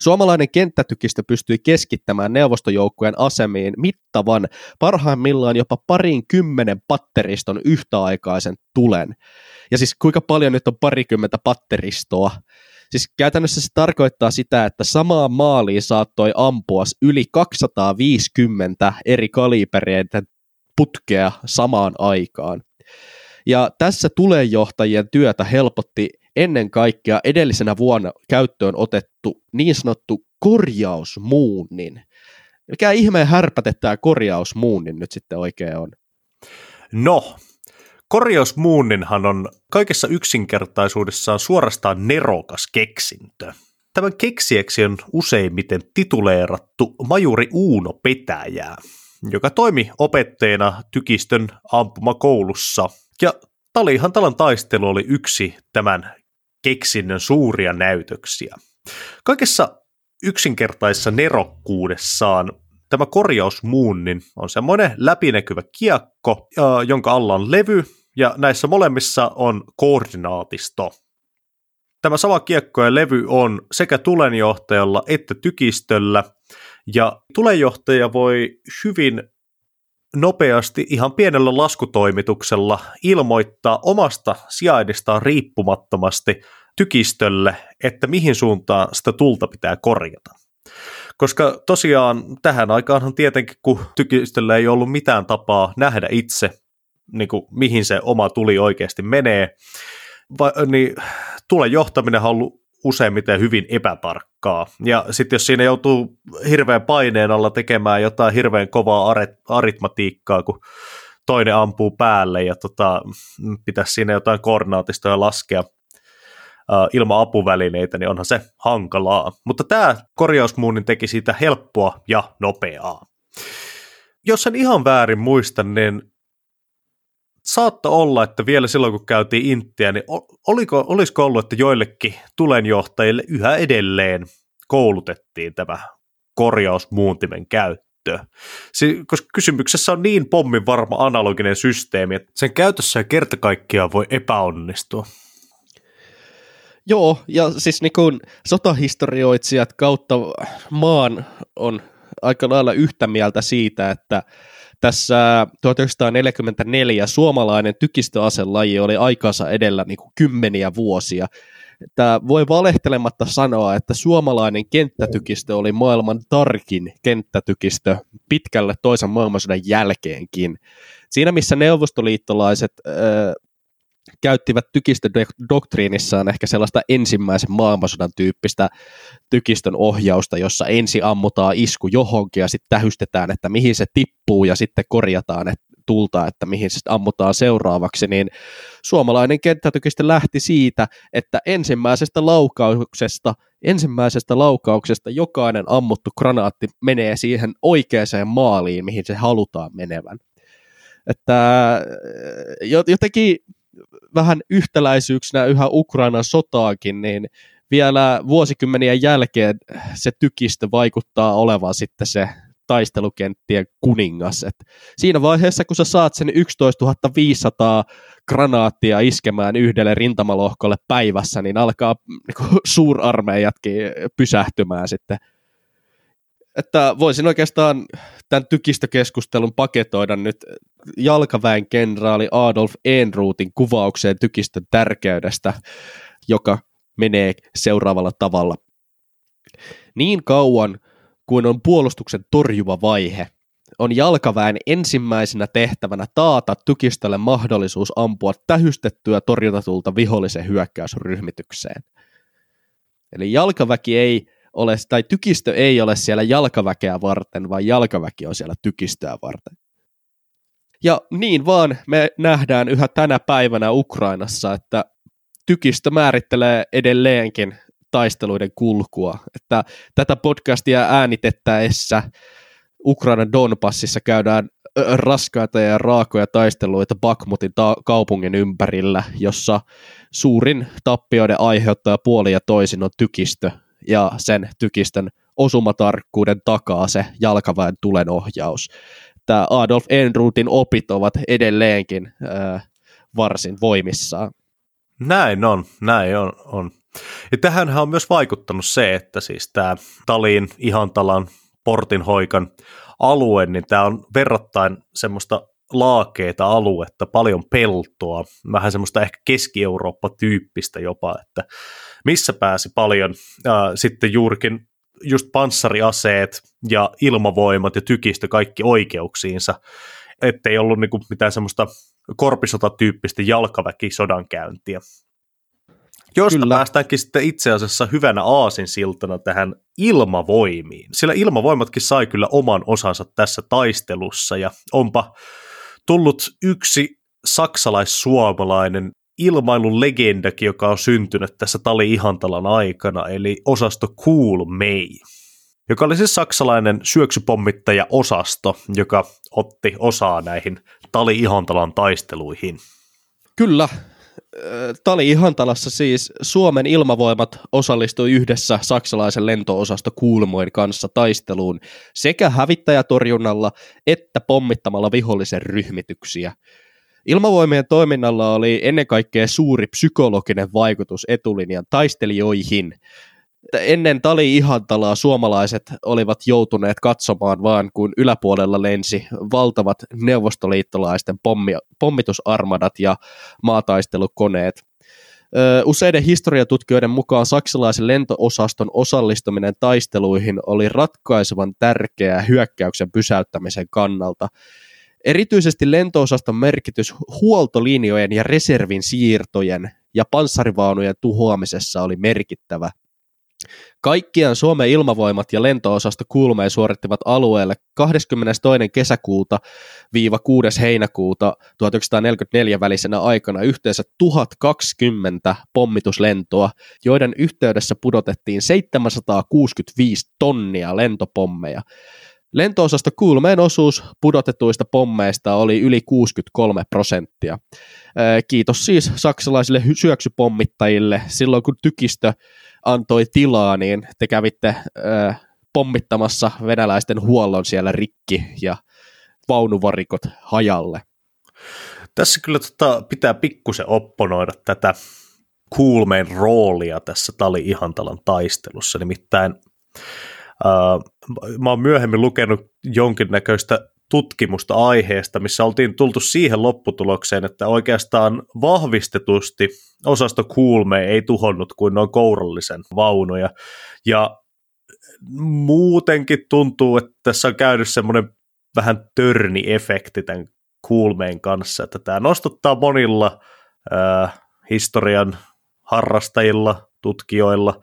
S2: Suomalainen kenttätykistö pystyi keskittämään neuvostojoukkojen asemiin mittavan, parhaimmillaan jopa parin kymmenen patteriston yhtäaikaisen tulen. Ja siis kuinka paljon nyt on parikymmentä patteristoa? Siis käytännössä se tarkoittaa sitä, että samaan maaliin saattoi ampua yli 250 eri kalibereiden putkea samaan aikaan. Ja tässä tulenjohtajien työtä helpotti ennen kaikkea edellisenä vuonna käyttöön otettu niin sanottu korjausmuunnin. Mikä ihmeen härpäte tämä korjausmuunnin nyt sitten oikein on?
S1: No, korjausmuunninhan on kaikessa yksinkertaisuudessaan suorastaan nerokas keksintö. Tämän keksijäksi on useimmiten tituleerattu majuri Uuno Petäjää, joka toimi opetteena tykistön ampumakoulussa. Ja Talihantalan taistelu oli yksi tämän keksinnön suuria näytöksiä. Kaikessa yksinkertaisessa nerokkuudessaan tämä korjausmuunnin on semmoinen läpinäkyvä kiekko, jonka alla on levy, ja näissä molemmissa on koordinaatisto. Tämä sama kiekko ja levy on sekä tulenjohtajalla että tykistöllä, ja tulenjohtaja voi hyvin nopeasti ihan pienellä laskutoimituksella ilmoittaa omasta sijainnistaan riippumattomasti tykistölle, että mihin suuntaan sitä tulta pitää korjata. Koska tosiaan tähän aikaanhan tietenkin, kun tykistöllä ei ollut mitään tapaa nähdä itse, niin kuin, mihin se oma tuli oikeasti menee, va, niin tulen johtaminen on ollut useimmiten hyvin epätarkkaa. Ja sitten jos siinä joutuu hirveän paineen alla tekemään jotain hirveän kovaa aritmatiikkaa, kun toinen ampuu päälle ja tota, pitäisi siinä jotain koordinaatistoja laskea ilman apuvälineitä, niin onhan se hankalaa. Mutta tämä korjausmuunnin teki siitä helppoa ja nopeaa. Jos en ihan väärin muista, niin saatta olla, että vielä silloin kun käytiin Inttiä, niin oliko, olisiko ollut, että joillekin tulenjohtajille yhä edelleen koulutettiin tämä korjausmuuntimen käyttö. Si- koska kysymyksessä on niin pommin varma analoginen systeemi, että sen käytössä ei kerta kaikkiaan voi epäonnistua.
S2: Joo, ja siis niin kun sotahistorioitsijat kautta maan on aika lailla yhtä mieltä siitä, että tässä 1944 suomalainen tykistöaselaji oli aikansa edellä niin kuin kymmeniä vuosia. Tämä voi valehtelematta sanoa, että suomalainen kenttätykistö oli maailman tarkin kenttätykistö pitkälle toisen maailmansodan jälkeenkin. Siinä missä neuvostoliittolaiset äh, käyttivät tykistödoktriinissaan ehkä sellaista ensimmäisen maailmansodan tyyppistä tykistön ohjausta, jossa ensin ammutaan isku johonkin ja sitten tähystetään, että mihin se tippuu ja sitten korjataan että tulta, että mihin se ammutaan seuraavaksi, niin suomalainen kenttätykistö lähti siitä, että ensimmäisestä laukauksesta, ensimmäisestä laukauksesta jokainen ammuttu granaatti menee siihen oikeaan maaliin, mihin se halutaan menevän. Että jotenkin vähän yhtäläisyyksinä yhä Ukrainan sotaakin, niin vielä vuosikymmenien jälkeen se tykistö vaikuttaa olevan sitten se taistelukenttien kuningas. Et siinä vaiheessa, kun sä saat sen 11 500 granaattia iskemään yhdelle rintamalohkolle päivässä, niin alkaa niin suurarmeijatkin pysähtymään sitten että voisin oikeastaan tämän tykistökeskustelun paketoida nyt jalkaväen kenraali Adolf Ehnruutin kuvaukseen tykistön tärkeydestä, joka menee seuraavalla tavalla. Niin kauan kuin on puolustuksen torjuva vaihe, on jalkaväen ensimmäisenä tehtävänä taata tykistölle mahdollisuus ampua tähystettyä torjuntatulta vihollisen hyökkäysryhmitykseen. Eli jalkaväki ei ole, tai tykistö ei ole siellä jalkaväkeä varten, vaan jalkaväki on siellä tykistöä varten. Ja niin vaan me nähdään yhä tänä päivänä Ukrainassa, että tykistö määrittelee edelleenkin taisteluiden kulkua. Että tätä podcastia äänitettäessä Ukrainan Donbassissa käydään raskaita ja raakoja taisteluita Bakmutin ta- kaupungin ympärillä, jossa suurin tappioiden aiheuttaja puoli ja toisin on tykistö, ja sen tykistön osumatarkkuuden takaa se jalkaväen tulenohjaus. Tämä Adolf Enrutin opit ovat edelleenkin äh, varsin voimissaan.
S1: Näin on, näin on. on. Ja tähän on myös vaikuttanut se, että siis tämä Talin, Ihantalan, Portinhoikan alue, niin tämä on verrattain semmoista laakeita aluetta, paljon peltoa, vähän semmoista ehkä Keski-Eurooppa-tyyppistä jopa, että missä pääsi paljon ää, sitten juurikin just panssariaseet ja ilmavoimat ja tykistö kaikki oikeuksiinsa, ettei ollut niinku mitään semmoista korpisotatyyppistä jalkaväkisodankäyntiä. Josta Kyllä. päästäänkin sitten itse asiassa hyvänä aasinsiltana tähän ilmavoimiin. Sillä ilmavoimatkin sai kyllä oman osansa tässä taistelussa ja onpa tullut yksi saksalais-suomalainen ilmailun legendakin, joka on syntynyt tässä Tali Ihantalan aikana, eli osasto Cool May, joka oli siis saksalainen syöksypommittaja-osasto, joka otti osaa näihin Tali Ihantalan taisteluihin.
S2: Kyllä, Tali Ihantalassa siis Suomen ilmavoimat osallistui yhdessä saksalaisen lentoosasto Kuulmoin kanssa taisteluun sekä hävittäjätorjunnalla että pommittamalla vihollisen ryhmityksiä. Ilmavoimien toiminnalla oli ennen kaikkea suuri psykologinen vaikutus etulinjan taistelijoihin. Ennen Tali Ihantalaa suomalaiset olivat joutuneet katsomaan vaan, kun yläpuolella lensi valtavat neuvostoliittolaisten pommi, pommitusarmadat ja maataistelukoneet. Useiden historiatutkijoiden mukaan saksalaisen lentoosaston osallistuminen taisteluihin oli ratkaisevan tärkeää hyökkäyksen pysäyttämisen kannalta. Erityisesti lentoosaston merkitys huoltolinjojen ja reservin siirtojen ja panssarivaunujen tuhoamisessa oli merkittävä. Kaikkiaan Suomen ilmavoimat ja lentoosasto Kulmeen suorittivat alueelle 22. kesäkuuta viiva 6. heinäkuuta 1944 välisenä aikana yhteensä 1020 pommituslentoa, joiden yhteydessä pudotettiin 765 tonnia lentopommeja. Lentoosasto Kulmeen osuus pudotetuista pommeista oli yli 63 prosenttia. Kiitos siis saksalaisille syöksypommittajille. Silloin kun tykistö antoi tilaa, niin te kävitte pommittamassa venäläisten huollon siellä rikki ja vaunuvarikot hajalle.
S1: Tässä kyllä tota, pitää pikkusen opponoida tätä Kulmeen roolia tässä Tali Ihantalan taistelussa. Nimittäin mä oon myöhemmin lukenut jonkinnäköistä tutkimusta aiheesta, missä oltiin tultu siihen lopputulokseen, että oikeastaan vahvistetusti osasto Kuulme ei tuhonnut kuin noin kourallisen vaunuja. Ja muutenkin tuntuu, että tässä on käynyt semmoinen vähän törni-efekti tämän Kuulmeen kanssa, että tämä nostottaa monilla äh, historian harrastajilla, tutkijoilla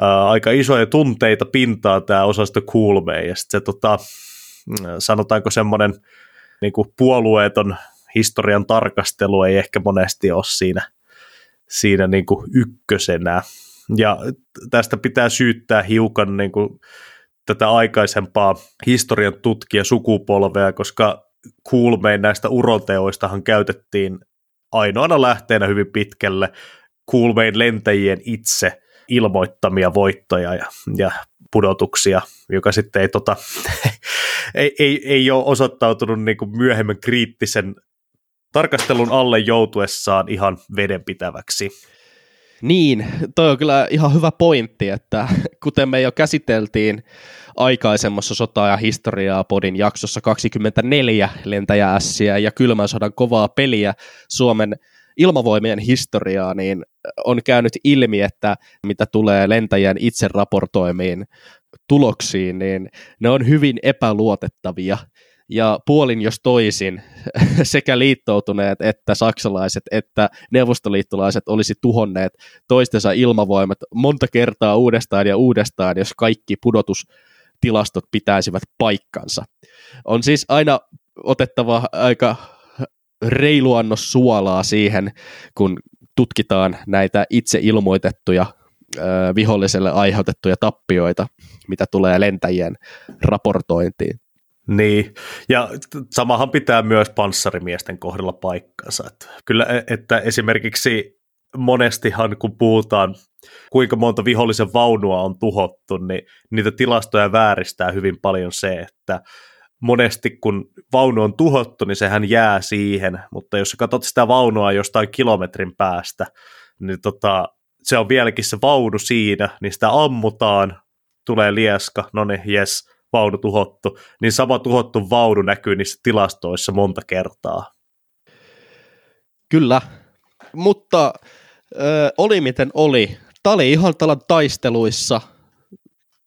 S1: ää, aika isoja tunteita pintaa tämä osasto Kulmeen, ja sitten se tota, sanotaanko semmoinen niin puolueeton historian tarkastelu ei ehkä monesti ole siinä, siinä niin kuin ykkösenä. Ja tästä pitää syyttää hiukan niin kuin tätä aikaisempaa historian tutkija sukupolvea, koska Kulmeen näistä uroteoistahan käytettiin ainoana lähteenä hyvin pitkälle Kulmeen lentäjien itse ilmoittamia voittoja ja, ja pudotuksia, joka sitten ei, tota, ei, ei, ei ole osoittautunut niin kuin myöhemmin kriittisen tarkastelun alle joutuessaan ihan vedenpitäväksi.
S2: Niin, toi on kyllä ihan hyvä pointti, että kuten me jo käsiteltiin aikaisemmassa sota- ja historiaa podin jaksossa 24 lentäjäässiä ja kylmän sodan kovaa peliä Suomen ilmavoimien historiaa, niin on käynyt ilmi, että mitä tulee lentäjien itse raportoimiin tuloksiin, niin ne on hyvin epäluotettavia. Ja puolin jos toisin sekä liittoutuneet että saksalaiset että neuvostoliittolaiset olisi tuhonneet toistensa ilmavoimat monta kertaa uudestaan ja uudestaan, jos kaikki pudotustilastot pitäisivät paikkansa. On siis aina otettava aika reilu annos suolaa siihen, kun tutkitaan näitä itse ilmoitettuja viholliselle aiheutettuja tappioita, mitä tulee lentäjien raportointiin.
S1: Niin, ja samahan pitää myös panssarimiesten kohdalla paikkansa. Että kyllä, e, että esimerkiksi monestihan kun puhutaan, kuinka monta vihollisen vaunua on tuhottu, niin niitä tilastoja vääristää hyvin paljon se, että monesti kun vaunu on tuhottu, niin sehän jää siihen, mutta jos katsot sitä vaunua jostain kilometrin päästä, niin tota, se on vieläkin se vaunu siinä, niin sitä ammutaan, tulee lieska, no niin, jes, vaunu tuhottu, niin sama tuhottu vaunu näkyy niissä tilastoissa monta kertaa.
S2: Kyllä, mutta ö, oli miten oli. Tämä oli ihan taisteluissa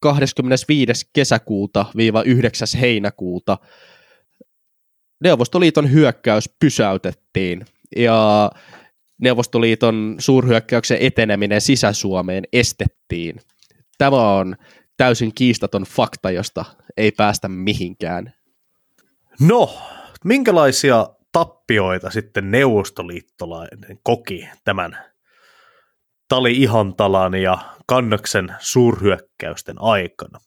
S2: 25. kesäkuuta 9. heinäkuuta Neuvostoliiton hyökkäys pysäytettiin ja Neuvostoliiton suurhyökkäyksen eteneminen Sisä-Suomeen estettiin. Tämä on täysin kiistaton fakta, josta ei päästä mihinkään.
S1: No, minkälaisia tappioita sitten neuvostoliittolainen koki tämän Tali Ihantalan ja Kannaksen suurhyökkäysten aikana.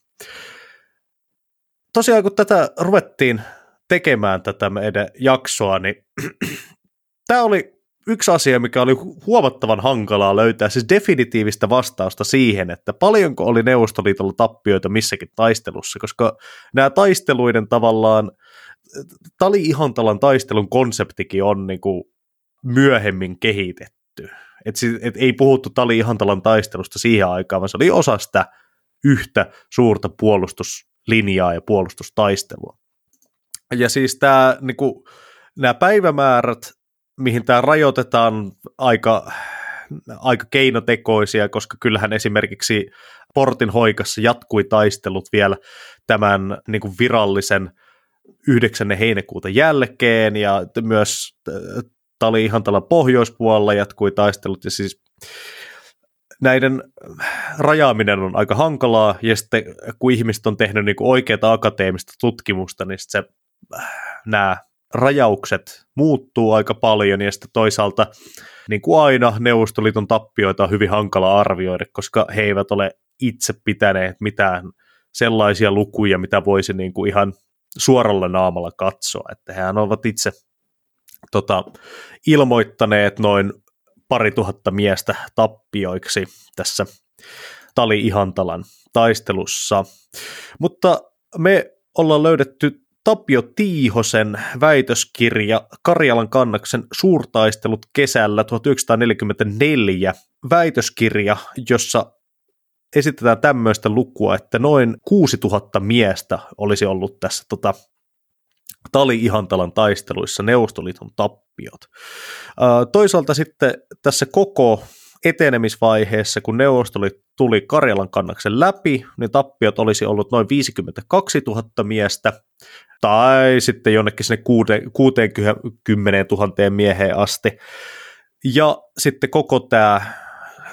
S1: Tosiaan kun tätä ruvettiin tekemään tätä meidän jaksoa, niin tämä oli yksi asia, mikä oli huomattavan hankalaa löytää, siis definitiivistä vastausta siihen, että paljonko oli Neuvostoliitolla tappioita missäkin taistelussa, koska nämä taisteluiden tavallaan Tali-Ihantalan taistelun konseptikin on niin kuin myöhemmin kehitetty. Et, et ei puhuttu Tali-Ihantalan taistelusta siihen aikaan, vaan se oli osa sitä yhtä suurta puolustuslinjaa ja puolustustaistelua. Ja siis tämä, niin kuin, nämä päivämäärät, mihin tämä rajoitetaan aika, aika keinotekoisia, koska kyllähän esimerkiksi Portin hoikassa jatkui taistelut vielä tämän niin kuin virallisen 9. heinäkuuta jälkeen, ja myös tämä oli ihan tällä pohjoispuolella jatkui taistelut, ja siis näiden rajaaminen on aika hankalaa, ja sitten kun ihmiset on tehnyt niin kuin oikeaa akateemista tutkimusta, niin se, nämä rajaukset muuttuu aika paljon, ja sitten toisaalta niin kuin aina Neuvostoliiton tappioita on hyvin hankala arvioida, koska he eivät ole itse pitäneet mitään sellaisia lukuja, mitä voisi niin kuin ihan suoralla naamalla katsoa, että hehän ovat itse tota, ilmoittaneet noin pari tuhatta miestä tappioiksi tässä Tali-Ihantalan taistelussa. Mutta me ollaan löydetty Tapio Tiihosen väitöskirja Karjalan kannaksen suurtaistelut kesällä 1944 väitöskirja, jossa esitetään tämmöistä lukua, että noin 6000 miestä olisi ollut tässä tota, Tali-Ihantalan taisteluissa Neuvostoliiton tappiot. Toisaalta sitten tässä koko etenemisvaiheessa, kun Neuvostoliitto tuli Karjalan kannaksen läpi, niin tappiot olisi ollut noin 52 000 miestä, tai sitten jonnekin sinne 60 000 mieheen asti. Ja sitten koko tämä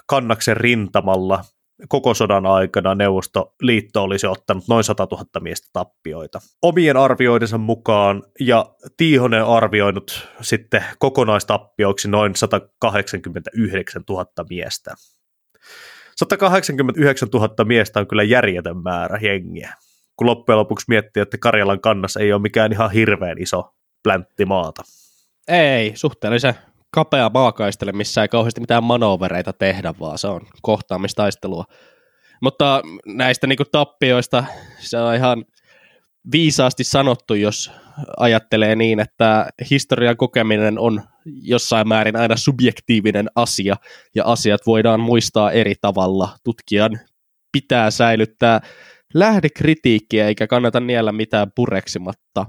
S1: kannaksen rintamalla koko sodan aikana Neuvostoliitto olisi ottanut noin 100 000 miestä tappioita. Omien arvioidensa mukaan, ja Tiihonen arvioinut sitten kokonaistappioiksi noin 189 000 miestä. 189 000 miestä on kyllä järjetön määrä jengiä, kun loppujen lopuksi miettii, että Karjalan kannassa ei ole mikään ihan hirveän iso pläntti maata.
S2: Ei, suhteellisen kapea maakaistele, missä ei kauheasti mitään manovereita tehdä, vaan se on kohtaamistaistelua. Mutta näistä niin tappioista se on ihan viisaasti sanottu, jos ajattelee niin, että historian kokeminen on jossain määrin aina subjektiivinen asia, ja asiat voidaan muistaa eri tavalla. Tutkijan pitää säilyttää lähdekritiikkiä, eikä kannata niellä mitään pureksimatta.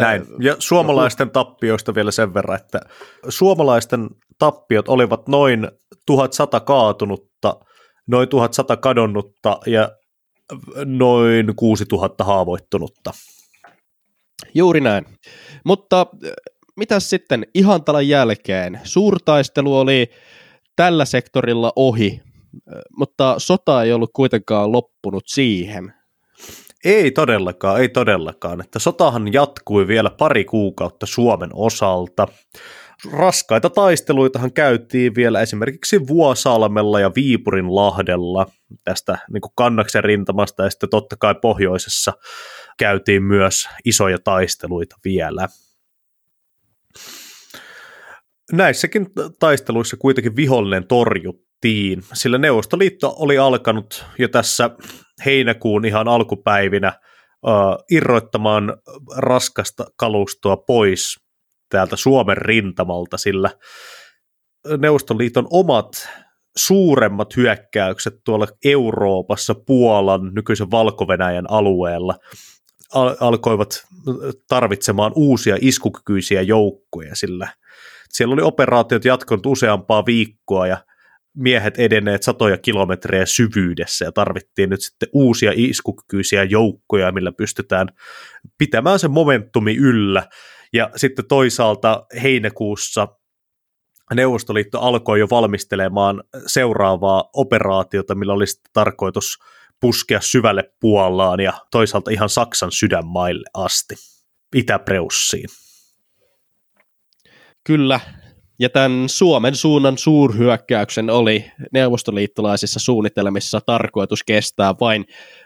S1: Näin. Ja suomalaisten tappioista vielä sen verran, että suomalaisten tappiot olivat noin 1100 kaatunutta, noin 1100 kadonnutta ja noin 6000 haavoittunutta.
S2: Juuri näin. Mutta mitä sitten Ihantalan jälkeen? Suurtaistelu oli tällä sektorilla ohi, mutta sota ei ollut kuitenkaan loppunut siihen.
S1: Ei todellakaan, ei todellakaan. Että sotahan jatkui vielä pari kuukautta Suomen osalta. Raskaita taisteluitahan käytiin vielä esimerkiksi Vuosalmella ja Viipurin lahdella tästä niin kuin kannaksen rintamasta ja sitten totta kai pohjoisessa käytiin myös isoja taisteluita vielä. Näissäkin taisteluissa kuitenkin vihollinen torjuttiin, sillä Neuvostoliitto oli alkanut jo tässä heinäkuun ihan alkupäivinä uh, irroittamaan raskasta kalustoa pois täältä Suomen rintamalta, sillä Neuvostoliiton omat suuremmat hyökkäykset tuolla Euroopassa, Puolan, nykyisen valko alueella al- alkoivat tarvitsemaan uusia iskukykyisiä joukkoja, sillä siellä oli operaatiot jatkunut useampaa viikkoa ja miehet edenneet satoja kilometrejä syvyydessä ja tarvittiin nyt sitten uusia iskukykyisiä joukkoja, millä pystytään pitämään se momentumi yllä. Ja sitten toisaalta heinäkuussa Neuvostoliitto alkoi jo valmistelemaan seuraavaa operaatiota, millä olisi tarkoitus puskea syvälle Puolaan ja toisaalta ihan Saksan sydänmaille asti, Itä-Preussiin.
S2: Kyllä, ja tämän Suomen suunnan suurhyökkäyksen oli neuvostoliittolaisissa suunnitelmissa tarkoitus kestää vain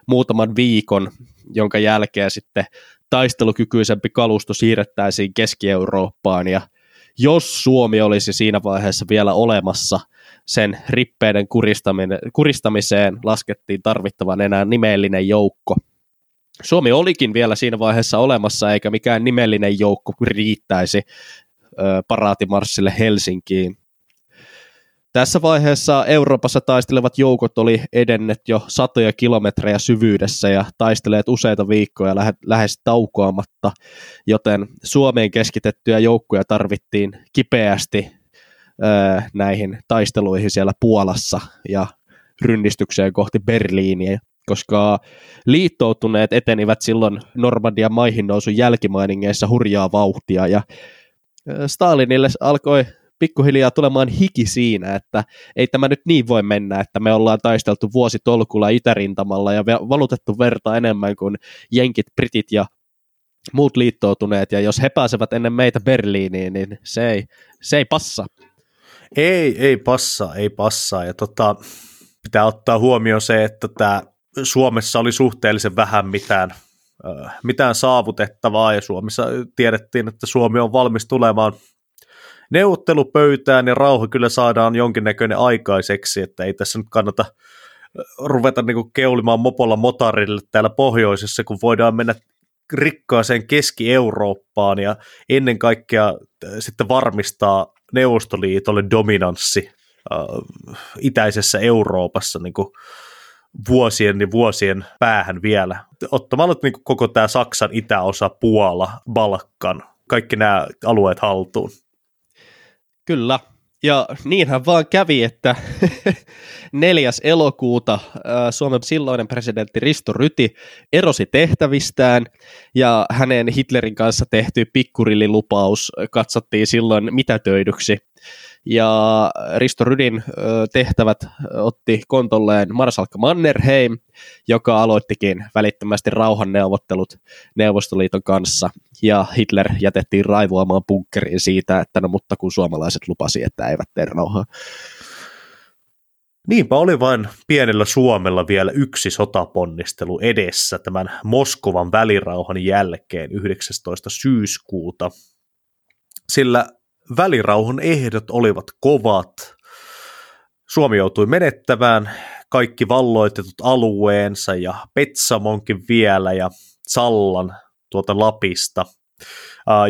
S2: muutaman viikon, jonka jälkeen sitten taistelukykyisempi kalusto siirrettäisiin Keski-Eurooppaan ja jos Suomi olisi siinä vaiheessa vielä olemassa, sen rippeiden kuristamiseen laskettiin tarvittavan enää nimellinen joukko. Suomi olikin vielä siinä vaiheessa olemassa, eikä mikään nimellinen joukko riittäisi paraatimarssille Helsinkiin. Tässä vaiheessa Euroopassa taistelevat joukot oli edennet jo satoja kilometrejä syvyydessä ja taisteleet useita viikkoja lähes taukoamatta, joten Suomeen keskitettyjä joukkoja tarvittiin kipeästi näihin taisteluihin siellä Puolassa ja rynnistykseen kohti Berliiniä, koska liittoutuneet etenivät silloin Normandian maihin nousun jälkimainingeissa hurjaa vauhtia ja Stalinille alkoi pikkuhiljaa tulemaan hiki siinä, että ei tämä nyt niin voi mennä, että me ollaan taisteltu vuositolkulla itärintamalla ja valutettu verta enemmän kuin jenkit, britit ja muut liittoutuneet, ja jos he pääsevät ennen meitä Berliiniin, niin se ei, se ei passa.
S1: Ei, ei passaa, ei passaa, ja tota, pitää ottaa huomioon se, että tämä Suomessa oli suhteellisen vähän mitään, mitään saavutettavaa, ja Suomessa tiedettiin, että Suomi on valmis tulemaan neuvottelupöytään ja rauha kyllä saadaan jonkinnäköinen aikaiseksi, että ei tässä nyt kannata ruveta niin keulimaan mopolla motarille täällä pohjoisessa, kun voidaan mennä rikkaaseen Keski-Eurooppaan ja ennen kaikkea sitten varmistaa Neuvostoliitolle dominanssi äh, itäisessä Euroopassa niin kuin vuosien ja vuosien päähän vielä. Ottamalla niin koko tämä Saksan itäosa, Puola, Balkan, kaikki nämä alueet haltuun.
S2: Kyllä, ja niinhän vaan kävi, että 4. elokuuta Suomen silloinen presidentti Risto Ryti erosi tehtävistään ja hänen Hitlerin kanssa tehty pikkurillilupaus katsottiin silloin mitätöidyksi ja Risto Rydin tehtävät otti kontolleen Marsalkka Mannerheim, joka aloittikin välittömästi rauhanneuvottelut Neuvostoliiton kanssa, ja Hitler jätettiin raivoamaan bunkkeriin siitä, että no mutta kun suomalaiset lupasi, että eivät tee rauhaa.
S1: Niinpä oli vain pienellä Suomella vielä yksi sotaponnistelu edessä tämän Moskovan välirauhan jälkeen 19. syyskuuta, sillä välirauhan ehdot olivat kovat. Suomi joutui menettämään kaikki valloitetut alueensa ja Petsamonkin vielä ja Sallan tuota Lapista,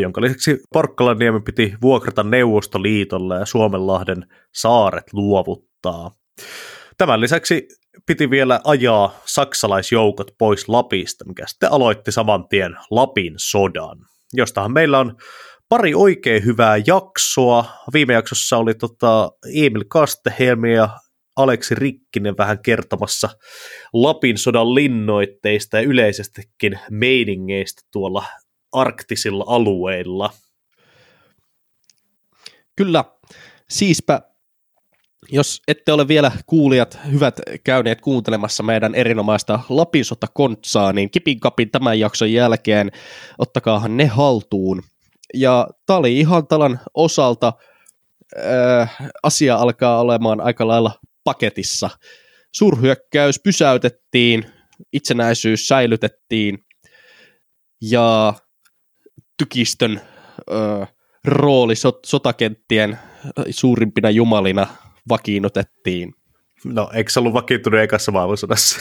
S1: jonka lisäksi Porkkalanniemi piti vuokrata Neuvostoliitolle ja Suomenlahden saaret luovuttaa. Tämän lisäksi piti vielä ajaa saksalaisjoukot pois Lapista, mikä sitten aloitti saman tien Lapin sodan, jostahan meillä on pari oikein hyvää jaksoa. Viime jaksossa oli tota Emil Kastehelmi ja Aleksi Rikkinen vähän kertomassa Lapin sodan linnoitteista ja yleisestikin meiningeistä tuolla arktisilla alueilla.
S2: Kyllä, siispä jos ette ole vielä kuulijat hyvät käyneet kuuntelemassa meidän erinomaista Lapisota kontsaa, niin kipin kapin tämän jakson jälkeen ottakaahan ne haltuun – ja Tali Ihantalan osalta äh, asia alkaa olemaan aika lailla paketissa. Suurhyökkäys pysäytettiin, itsenäisyys säilytettiin ja tykistön äh, rooli sot- sotakenttien suurimpina jumalina vakiinnutettiin.
S1: No, eikö se ollut vakiintunut ekassa maailmansodassa?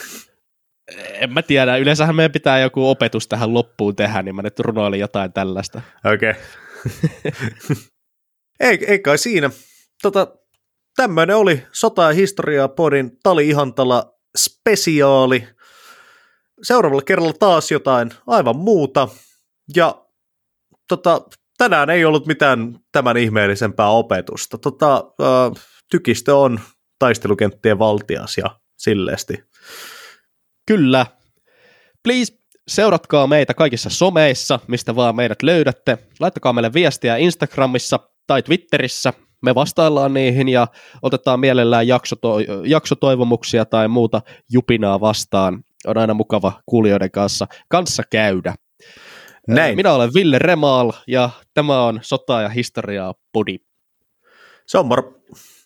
S2: En mä tiedä, yleensähän meidän pitää joku opetus tähän loppuun tehdä, niin mä nyt runoilin jotain tällaista.
S1: Okei. Okay. ei, ei kai siinä. Tota, tämmöinen oli Sota- ja historiaa podin Tali Ihantala spesiaali. Seuraavalla kerralla taas jotain aivan muuta. Ja tota, tänään ei ollut mitään tämän ihmeellisempää opetusta. Tota, äh, tykistö on taistelukenttien valtias ja silleesti.
S2: Kyllä. Please seuratkaa meitä kaikissa someissa, mistä vaan meidät löydätte. Laittakaa meille viestiä Instagramissa tai Twitterissä. Me vastaillaan niihin ja otetaan mielellään jaksoto- jaksotoivomuksia tai muuta jupinaa vastaan. On aina mukava kuulijoiden kanssa, kanssa käydä. Näin. Minä olen Ville Remaal ja tämä on Sota ja historiaa podi.
S1: Se on moro.